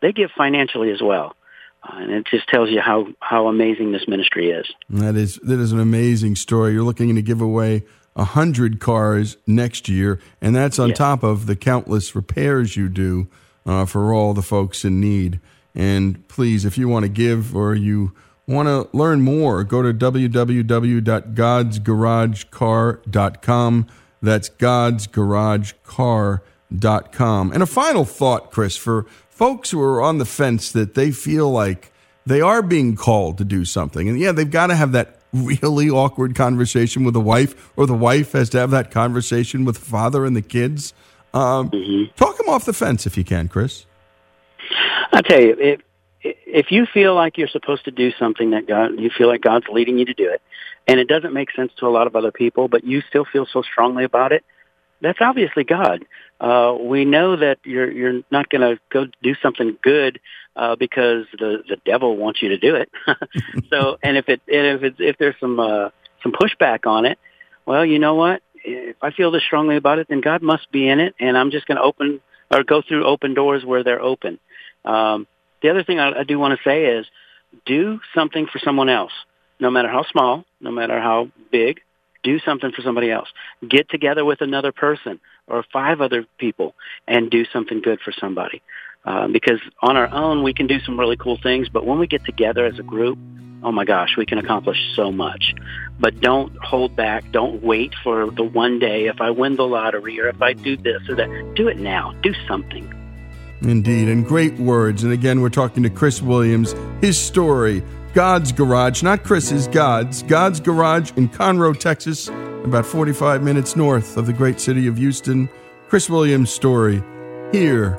[SPEAKER 28] they give financially as well. Uh, and it just tells you how, how amazing this ministry is.
[SPEAKER 1] That is that is an amazing story. You're looking to give away a hundred cars next year, and that's on top of the countless repairs you do uh, for all the folks in need. And please, if you want to give or you want to learn more, go to www.godsgaragecar.com. That's godsgaragecar.com. And a final thought, Chris, for folks who are on the fence that they feel like they are being called to do something. And yeah, they've got to have that really awkward conversation with the wife, or the wife has to have that conversation with the father and the kids. Um,
[SPEAKER 28] Mm-hmm.
[SPEAKER 1] Talk them off the fence if you can, Chris.
[SPEAKER 28] I tell you, if if you feel like you're supposed to do something that God, you feel like God's leading you to do it, and it doesn't make sense to a lot of other people, but you still feel so strongly about it, that's obviously God. Uh, we know that you're you're not going to go do something good uh, because the the devil wants you to do it. so, and if it and if it's if there's some uh, some pushback on it, well, you know what? If I feel this strongly about it, then God must be in it, and I'm just going to open or go through open doors where they're open. Um, the other thing I, I do want to say is do something for someone else, no matter how small, no matter how big. Do something for somebody else. Get together with another person or five other people and do something good for somebody. Uh, because on our own, we can do some really cool things, but when we get together as a group, oh my gosh, we can accomplish so much. But don't hold back. Don't wait for the one day if I win the lottery or if I do this or that. Do it now. Do something.
[SPEAKER 1] Indeed, and great words. And again, we're talking to Chris Williams, his story, God's Garage, not Chris's, God's, God's Garage in Conroe, Texas, about 45 minutes north of the great city of Houston. Chris Williams' story here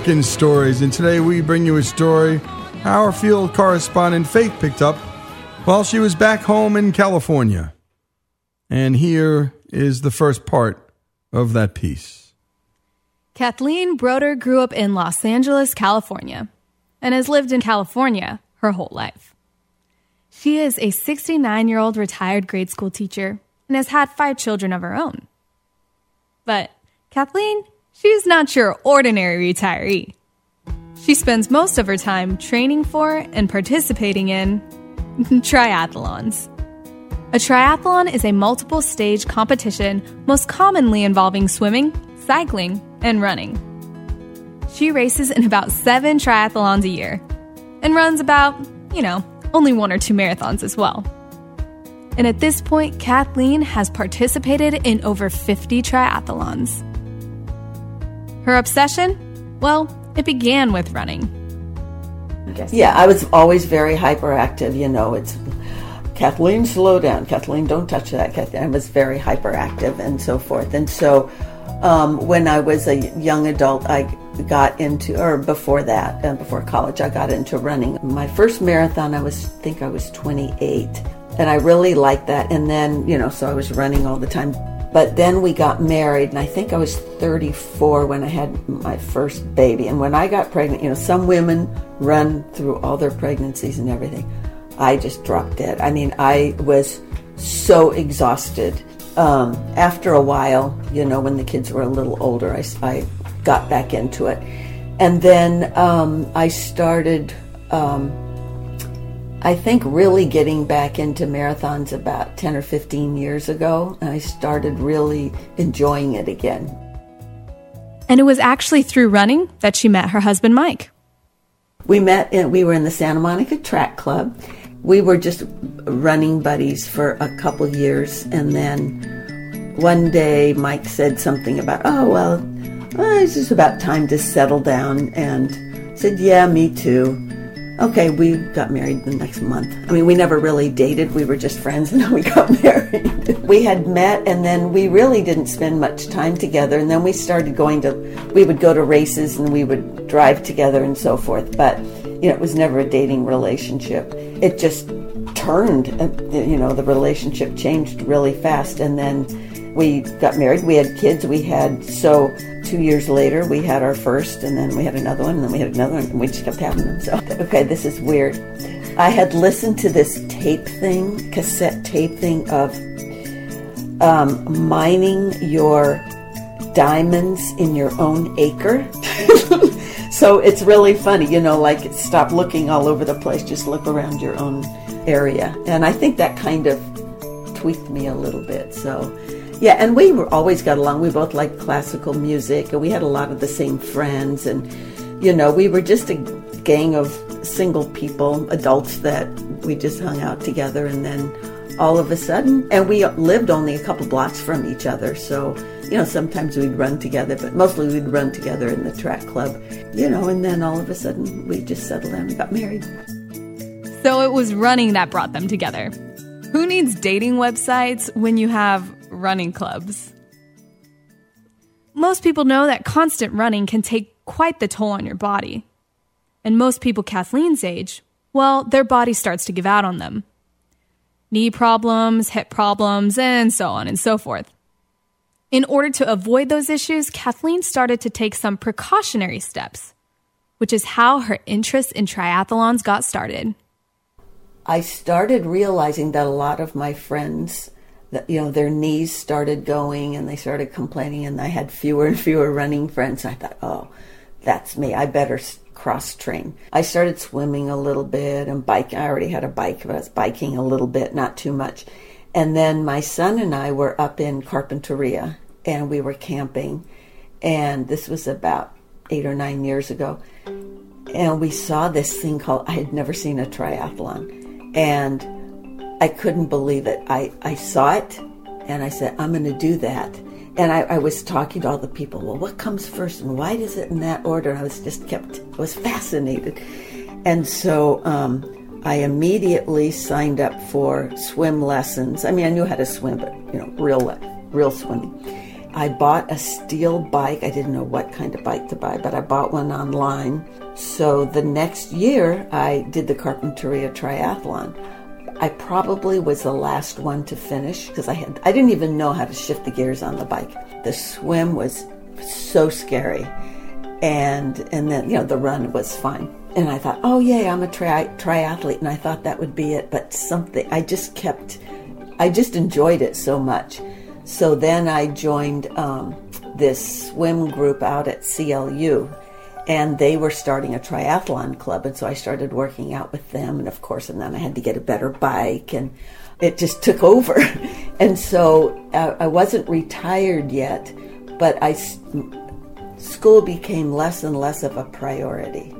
[SPEAKER 1] American Stories, and today we bring you a story our field correspondent Faith picked up while she was back home in California. And here is the first part of that piece.
[SPEAKER 29] Kathleen Broder grew up in Los Angeles, California, and has lived in California her whole life. She is a 69 year old retired grade school teacher and has had five children of her own. But Kathleen, she's not your ordinary retiree. She spends most of her time training for and participating in triathlons. A triathlon is a multiple stage competition most commonly involving swimming, cycling, and running. She races in about seven triathlons a year and runs about, you know, only one or two marathons as well. And at this point, Kathleen has participated in over 50 triathlons. Her obsession? Well, it began with running.
[SPEAKER 30] Yeah, I was always very hyperactive. You know, it's Kathleen, slow down. Kathleen, don't touch that. Kathleen. I was very hyperactive and so forth. And so um, when I was a young adult, I got into, or before that, uh, before college, I got into running. My first marathon, I was, think I was 28. And I really liked that. And then, you know, so I was running all the time. But then we got married, and I think I was 34 when I had my first baby. And when I got pregnant, you know, some women run through all their pregnancies and everything. I just dropped dead. I mean, I was so exhausted. Um, after a while, you know, when the kids were a little older, I, I got back into it. And then um, I started, um, I think, really getting back into marathons about 10 or 15 years ago. I started really enjoying it again.
[SPEAKER 29] And it was actually through running that she met her husband, Mike.
[SPEAKER 30] We met, in, we were in the Santa Monica Track Club. We were just running buddies for a couple years. And then one day, Mike said something about, oh, well, well it's just about time to settle down. And I said, yeah, me too. Okay, we got married the next month. I mean, we never really dated. We were just friends and then we got married. we had met and then we really didn't spend much time together. And then we started going to, we would go to races and we would drive together and so forth. But, you know, it was never a dating relationship. It just turned, uh, you know, the relationship changed really fast. And then we got married. We had kids. We had, so two years later, we had our first, and then we had another one, and then we had another one, and we just kept having them. So, okay, this is weird. I had listened to this tape thing, cassette tape thing of um, mining your diamonds in your own acre. so it's really funny, you know, like stop looking all over the place, just look around your own area. And I think that kind of tweaked me a little bit. So, yeah, and we were always got along. We both liked classical music, and we had a lot of the same friends. And, you know, we were just a gang of single people, adults that we just hung out together. And then all of a sudden, and we lived only a couple blocks from each other. So, you know, sometimes we'd run together, but mostly we'd run together in the track club, you know, and then all of a sudden we just settled down and got married.
[SPEAKER 29] So it was running that brought them together. Who needs dating websites when you have running clubs? Most people know that constant running can take quite the toll on your body. And most people Kathleen's age, well, their body starts to give out on them. Knee problems, hip problems, and so on and so forth. In order to avoid those issues, Kathleen started to take some precautionary steps, which is how her interest in triathlons got started.
[SPEAKER 30] I started realizing that a lot of my friends, that you know, their knees started going and they started complaining, and I had fewer and fewer running friends. I thought, oh, that's me. I better cross train. I started swimming a little bit and biking. I already had a bike, but I was biking a little bit, not too much. And then my son and I were up in Carpinteria and we were camping. And this was about eight or nine years ago. And we saw this thing called, I had never seen a triathlon. And I couldn't believe it. I, I saw it and I said, I'm going to do that. And I, I, was talking to all the people, well, what comes first and why is it in that order? I was just kept, I was fascinated. And so, um, I immediately signed up for swim lessons. I mean, I knew how to swim, but you know, real, real swimming. I bought a steel bike. I didn't know what kind of bike to buy, but I bought one online. So the next year, I did the Carpinteria Triathlon. I probably was the last one to finish because I had I didn't even know how to shift the gears on the bike. The swim was so scary, and and then you know the run was fine. And I thought, oh yay, I'm a tri- triathlete, and I thought that would be it. But something I just kept, I just enjoyed it so much. So then I joined um, this swim group out at CLU, and they were starting a triathlon club and so i started working out with them and of course and then i had to get a better bike and it just took over. And so uh, i wasn't retired yet but i school became less and less of a priority.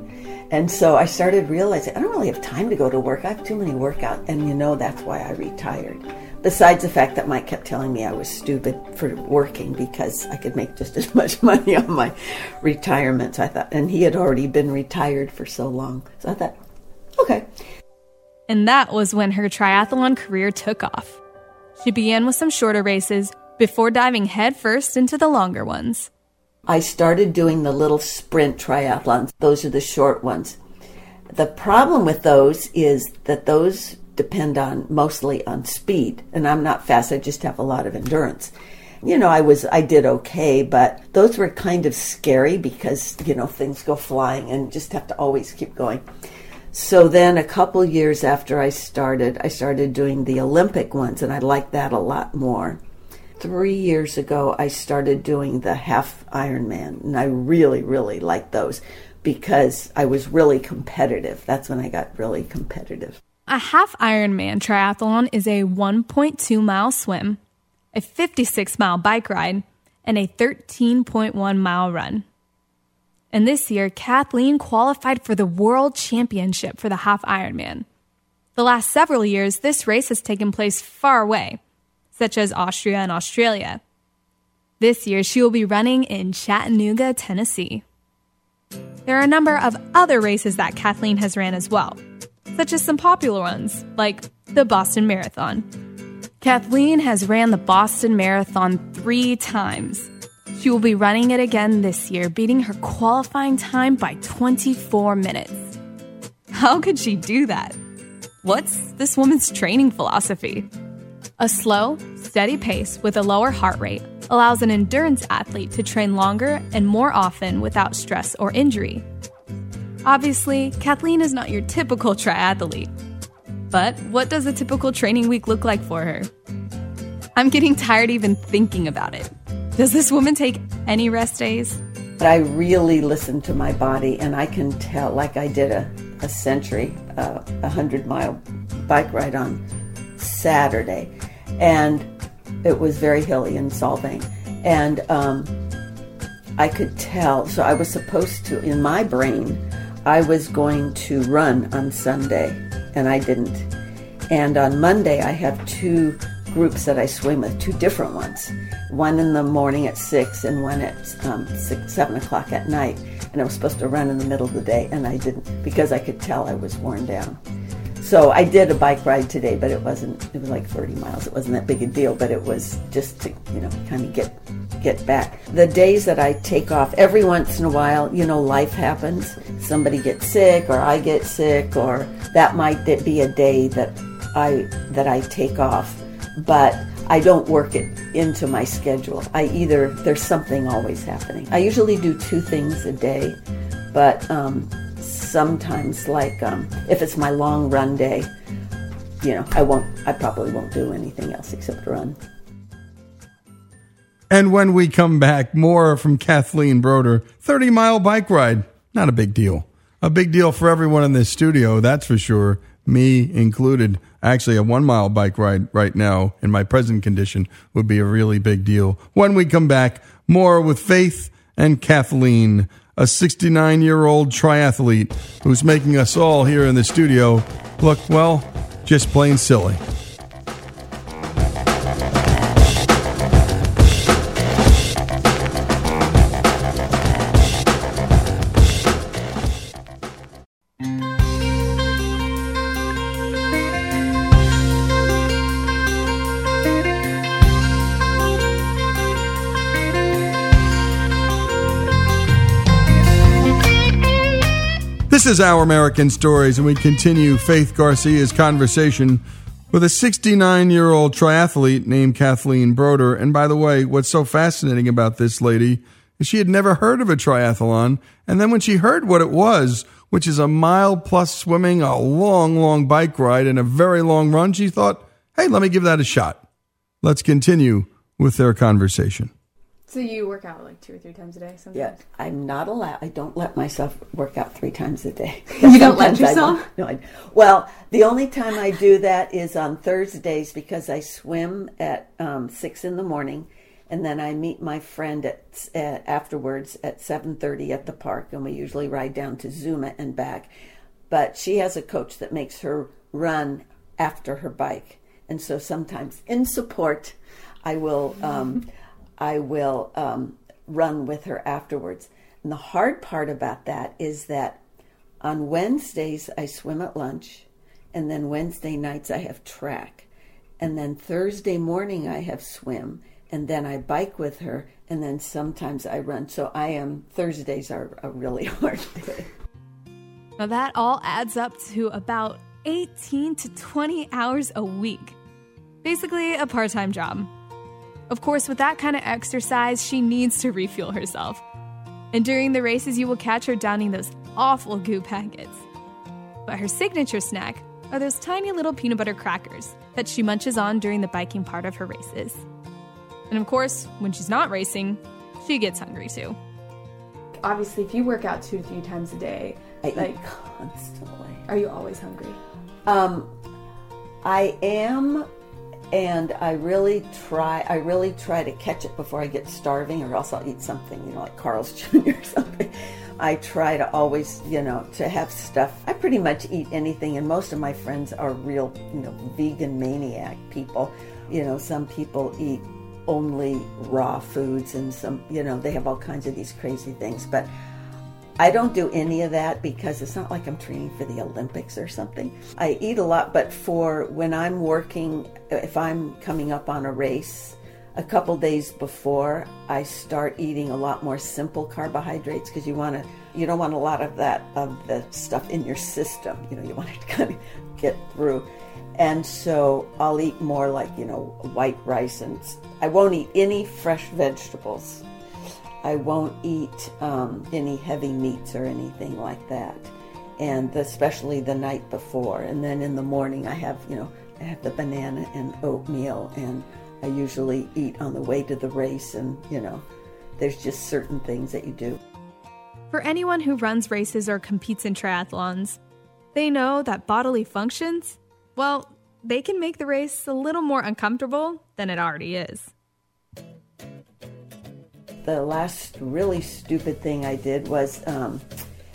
[SPEAKER 30] And so i started realizing i don't really have time to go to work. I have too many workouts and you know that's why i retired Besides the fact that Mike kept telling me I was stupid for working because I could make just as much money on my retirement. So I thought, and he had already been retired for so long. So I thought, okay.
[SPEAKER 29] And that was when her triathlon career took off. She began with some shorter races before diving headfirst into the longer ones.
[SPEAKER 30] I started doing the little sprint triathlons. Those are the short ones. The problem with those is that those depend on mostly on speed. And I'm not fast, I just have a lot of endurance. You know, I was I did okay, but those were kind of scary because, you know, things go flying and just have to always keep going. So then a couple years after I started, I started doing the Olympic ones and I liked that a lot more. 3 years ago I started doing the half Ironman and I really really liked those because I was really competitive. That's when I got really competitive.
[SPEAKER 29] A half Ironman triathlon is a 1.2 mile swim, a 56 mile bike ride, and a 13.1 mile run. And this year, Kathleen qualified for the World Championship for the half Ironman. The last several years, this race has taken place far away, such as Austria and Australia. This year, she will be running in Chattanooga, Tennessee. There are a number of other races that Kathleen has ran as well such as some popular ones, like the Boston Marathon. Kathleen has ran the Boston Marathon three times. She will be running it again this year, beating her qualifying time by 24 minutes. How could she do that? What's this woman's training philosophy? A slow, steady pace with a lower heart rate allows an endurance athlete to train longer and more often without stress or injury. Obviously, Kathleen is not your typical triathlete. But what does a typical training week look like for her? I'm getting tired even thinking about it. Does this woman take any rest days?
[SPEAKER 30] But I really listen to my body, and I can tell, like I did a, a century, uh, a hundred mile bike ride on Saturday, and it was very hilly and Solvang. And um, I could tell, so I was supposed to, in my brain, I was going to run on Sunday, and I didn't. And on Monday, I have two groups that I swim with, two different ones. One in the morning at six, and one at um, six, seven o'clock at night. And I was supposed to run in the middle of the day, and I didn't because I could tell I was worn down. So I did a bike ride today, but it wasn't. It was like 30 miles. It wasn't that big a deal, but it was just to you know kind of get get back. The days that I take off, every once in a while, you know, life happens. Somebody gets sick, or I get sick, or that might be a day that I that I take off. But I don't work it into my schedule. I either there's something always happening. I usually do two things a day, but um, sometimes, like um, if it's my long run day, you know, I won't. I probably won't do anything else except run.
[SPEAKER 1] And when we come back, more from Kathleen Broder. 30 mile bike ride. Not a big deal. A big deal for everyone in this studio, that's for sure. Me included. Actually, a one mile bike ride right now in my present condition would be a really big deal. When we come back, more with Faith and Kathleen, a 69 year old triathlete who's making us all here in the studio look, well, just plain silly. This is Our American Stories, and we continue Faith Garcia's conversation with a 69 year old triathlete named Kathleen Broder. And by the way, what's so fascinating about this lady is she had never heard of a triathlon. And then when she heard what it was, which is a mile plus swimming, a long, long bike ride, and a very long run, she thought, hey, let me give that a shot. Let's continue with their conversation.
[SPEAKER 29] So you work out like two or three times a day sometimes?
[SPEAKER 30] Yeah, I'm not allowed. I don't let myself work out three times a day.
[SPEAKER 29] You don't let
[SPEAKER 30] Sometimes I
[SPEAKER 29] yourself?
[SPEAKER 30] won't. no, I, well, the only time I do that is on Thursdays because I swim at um, six in the morning, and then I meet my friend at, at afterwards at seven thirty at the park, and we usually ride down to Zuma and back. But she has a coach that makes her run after her bike, and so sometimes in support, I will. Um, I will um, run with her afterwards. And the hard part about that is that on Wednesdays I swim at lunch, and then Wednesday nights I have track, and then Thursday morning I have swim, and then I bike with her, and then sometimes I run. So I am Thursdays are a really hard day.
[SPEAKER 29] Now that all adds up to about 18 to 20 hours a week. Basically, a part time job. Of course, with that kind of exercise, she needs to refuel herself. And during the races, you will catch her downing those awful goo packets. But her signature snack are those tiny little peanut butter crackers that she munches on during the biking part of her races. And of course, when she's not racing, she gets hungry too. Obviously, if you work out two to three times a day,
[SPEAKER 30] I eat constantly.
[SPEAKER 29] are you always hungry?
[SPEAKER 30] Um, I am, and I really try. I really try to catch it before I get starving, or else I'll eat something, you know, like Carl's Jr. or something. I try to always, you know, to have stuff. I pretty much eat anything, and most of my friends are real, you know, vegan maniac people. You know, some people eat only raw foods, and some, you know, they have all kinds of these crazy things, but. I don't do any of that because it's not like I'm training for the Olympics or something. I eat a lot, but for when I'm working, if I'm coming up on a race, a couple days before, I start eating a lot more simple carbohydrates because you want to, you don't want a lot of that of the stuff in your system. You know, you want it to kind of get through. And so I'll eat more like, you know, white rice and I won't eat any fresh vegetables. I won't eat um, any heavy meats or anything like that, and especially the night before. And then in the morning, I have you know I have the banana and oatmeal, and I usually eat on the way to the race. And you know, there's just certain things that you do.
[SPEAKER 29] For anyone who runs races or competes in triathlons, they know that bodily functions, well, they can make the race a little more uncomfortable than it already is.
[SPEAKER 30] The last really stupid thing I did was um,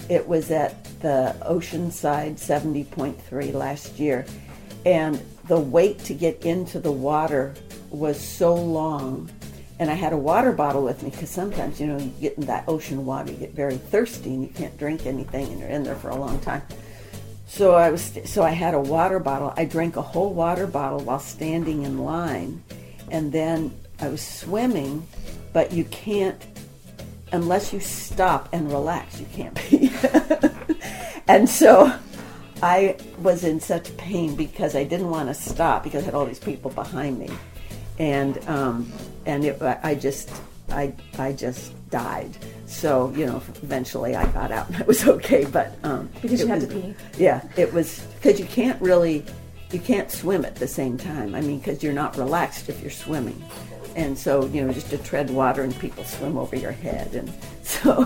[SPEAKER 30] it was at the Oceanside 70.3 last year, and the wait to get into the water was so long. And I had a water bottle with me because sometimes, you know, you get in that ocean water, you get very thirsty and you can't drink anything, and you're in there for a long time. So I was, so I had a water bottle. I drank a whole water bottle while standing in line, and then I was swimming, but you can't unless you stop and relax. You can't be. and so I was in such pain because I didn't want to stop because I had all these people behind me, and um, and it, I just I I just died. So you know, eventually I got out and I was okay. But um,
[SPEAKER 29] Because you had
[SPEAKER 30] was-
[SPEAKER 29] to pee.
[SPEAKER 30] Yeah, it was because you can't really you can't swim at the same time. I mean, because you're not relaxed if you're swimming. And so, you know, just to tread water and people swim over your head. And so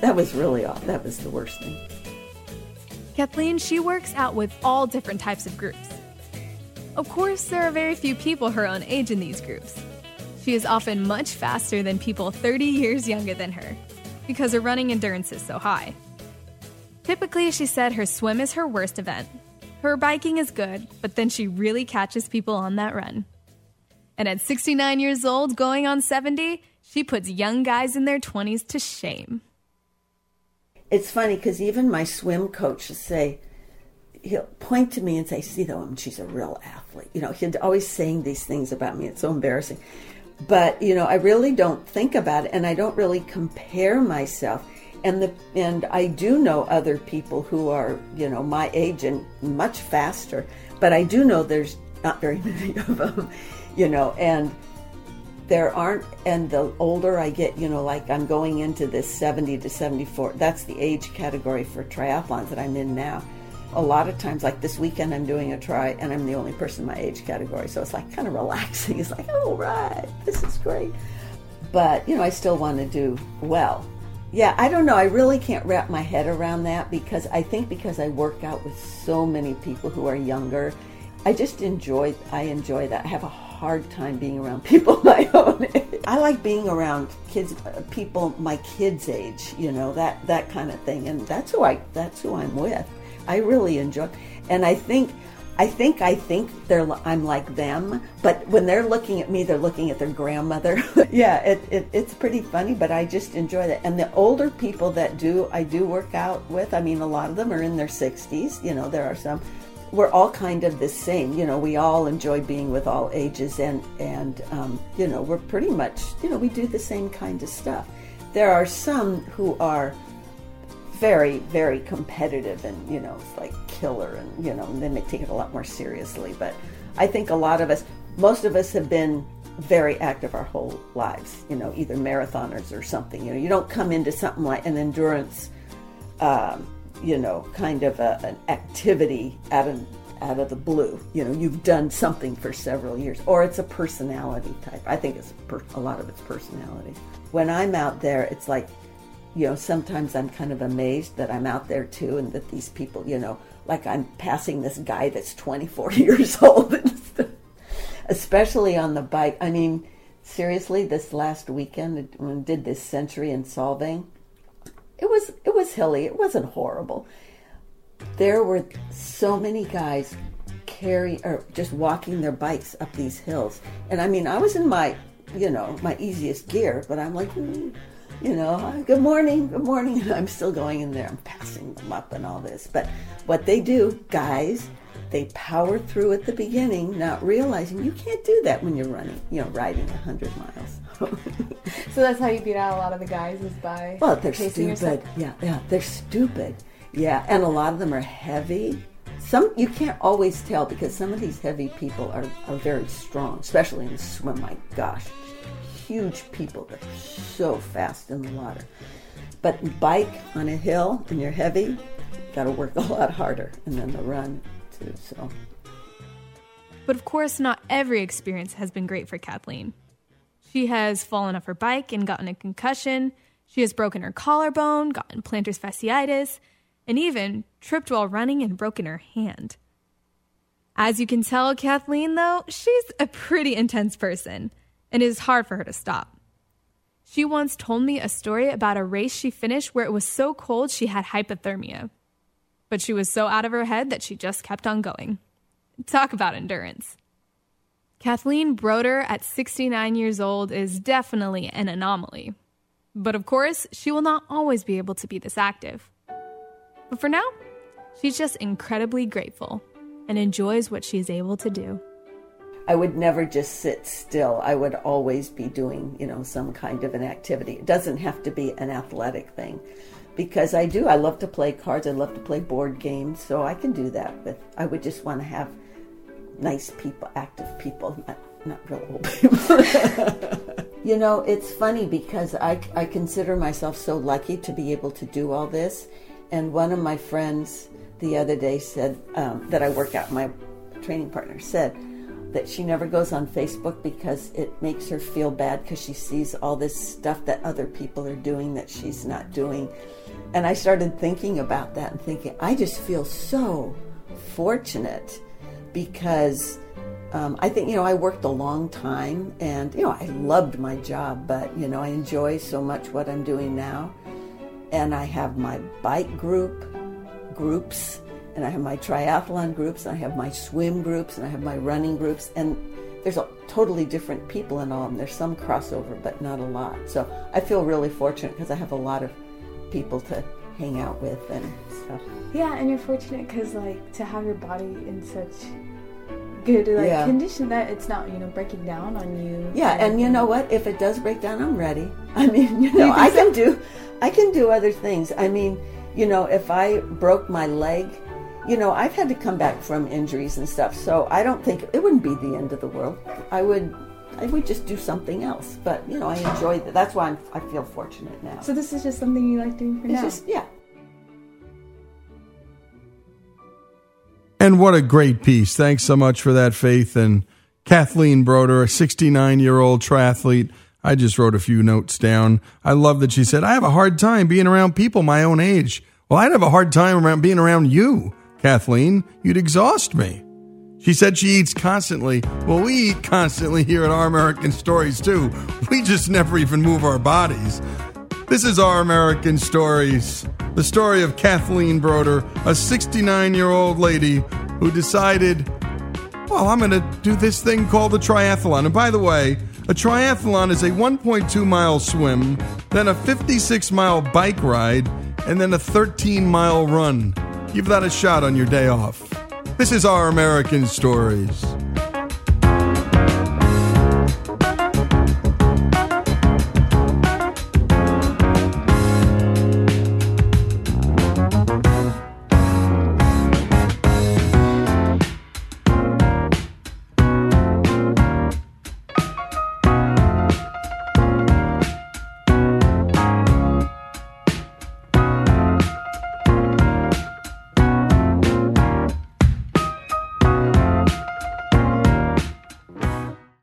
[SPEAKER 30] that was really, aw- that was the worst thing.
[SPEAKER 29] Kathleen, she works out with all different types of groups. Of course, there are very few people her own age in these groups. She is often much faster than people 30 years younger than her because her running endurance is so high. Typically, she said her swim is her worst event. Her biking is good, but then she really catches people on that run. And at 69 years old, going on 70, she puts young guys in their 20s to shame.
[SPEAKER 30] It's funny because even my swim coach will say, he'll point to me and say, see, though, she's a real athlete. You know, he's always saying these things about me. It's so embarrassing. But, you know, I really don't think about it and I don't really compare myself. And the and I do know other people who are, you know, my age and much faster. But I do know there's not very many of them, you know, and there aren't and the older i get you know like i'm going into this 70 to 74 that's the age category for triathlons that i'm in now a lot of times like this weekend i'm doing a try and i'm the only person in my age category so it's like kind of relaxing it's like oh right this is great but you know, I still want to do well. Yeah, I don't know. I really can't wrap my head around that because I think because I work out with so many people who are younger, I just enjoy I enjoy that. I have a hard time being around people my own age. I like being around kids people my kids age, you know, that that kind of thing and that's who I that's who I'm with. I really enjoy and I think I think I think they're I'm like them, but when they're looking at me, they're looking at their grandmother. yeah, it, it, it's pretty funny, but I just enjoy that. And the older people that do I do work out with, I mean, a lot of them are in their 60s. You know, there are some. We're all kind of the same. You know, we all enjoy being with all ages, and and um, you know, we're pretty much you know we do the same kind of stuff. There are some who are very, very competitive and, you know, it's like killer and, you know, and then they take it a lot more seriously. But I think a lot of us, most of us have been very active our whole lives, you know, either marathoners or something. You know, you don't come into something like an endurance, um, you know, kind of a, an activity out of out of the blue. You know, you've done something for several years, or it's a personality type. I think it's per, a lot of it's personality. When I'm out there, it's like you know, sometimes I'm kind of amazed that I'm out there too and that these people, you know, like I'm passing this guy that's 24 years old, especially on the bike. I mean, seriously, this last weekend when did this century in Solvang, it was it was hilly. It wasn't horrible. There were so many guys carrying or just walking their bikes up these hills, and I mean, I was in my you know my easiest gear, but I'm like. Mm, you know, good morning, good morning. And I'm still going in there. I'm passing them up and all this. But what they do, guys, they power through at the beginning, not realizing you can't do that when you're running, you know, riding 100 miles.
[SPEAKER 31] so that's how you beat out a lot of the guys is by
[SPEAKER 30] well, they're
[SPEAKER 31] pacing
[SPEAKER 30] stupid.
[SPEAKER 31] yourself?
[SPEAKER 30] Yeah, yeah, they're stupid. Yeah, and a lot of them are heavy. Some you can't always tell because some of these heavy people are, are very strong, especially in the swim. My gosh, huge people that are so fast in the water. But bike on a hill and you're heavy, got to work a lot harder, and then the run too. So.
[SPEAKER 29] But of course, not every experience has been great for Kathleen. She has fallen off her bike and gotten a concussion. She has broken her collarbone, gotten plantar fasciitis, and even tripped while running and broken her hand. As you can tell, Kathleen, though, she's a pretty intense person and it is hard for her to stop. She once told me a story about a race she finished where it was so cold she had hypothermia. But she was so out of her head that she just kept on going. Talk about endurance. Kathleen Broder, at 69 years old, is definitely an anomaly. But of course, she will not always be able to be this active. But for now, she's just incredibly grateful and enjoys what she is able to do.
[SPEAKER 30] I would never just sit still. I would always be doing, you know, some kind of an activity. It doesn't have to be an athletic thing because I do. I love to play cards. I love to play board games. So I can do that. But I would just want to have nice people, active people, not, not real old people. you know, it's funny because I, I consider myself so lucky to be able to do all this. And one of my friends the other day said um, that I work out, my training partner said, that she never goes on Facebook because it makes her feel bad because she sees all this stuff that other people are doing that she's not doing. And I started thinking about that and thinking, I just feel so fortunate because um, I think, you know, I worked a long time and, you know, I loved my job, but, you know, I enjoy so much what I'm doing now. And I have my bike group, groups, and I have my triathlon groups, and I have my swim groups, and I have my running groups, and there's a totally different people in all of them. There's some crossover, but not a lot. So I feel really fortunate because I have a lot of people to hang out with and stuff.
[SPEAKER 31] Yeah, and you're fortunate because like to have your body in such good like
[SPEAKER 30] Yeah.
[SPEAKER 31] condition that it's not you know breaking down on you.
[SPEAKER 30] Yeah, and you know what? If it does break down, I'm ready. I mean, you know,
[SPEAKER 31] You
[SPEAKER 30] I can do, I can do other things. I mean, you know, if I broke my leg, you know, I've had to come back from injuries and stuff, so I don't think it wouldn't be the end of the world. I would, I would just do something else. But you know, I enjoy that. That's why I'm, I feel fortunate now.
[SPEAKER 31] So this is just something you like doing for
[SPEAKER 30] It's
[SPEAKER 31] now.
[SPEAKER 30] just yeah.
[SPEAKER 1] And what a great piece. Thanks so much for that, Faith. And Kathleen Broder, a 69 year old triathlete I just wrote a few notes down. I love that she said, I have a hard time being around people my own age. Well, I'd have a hard time around being around you, Kathleen. You'd exhaust me. She said she eats constantly. Well, we eat constantly here at Our American Stories, too. We just never even move our bodies. This is Our American Stories, the story of Kathleen Broder, a 69 year old lady who decided, well, I'm going to do this thing called the triathlon. And by the way, a triathlon is a 1.2 mile swim, then a 56 mile bike ride, and then a 13 mile run. Give that a shot on your day off. This is Our American Stories.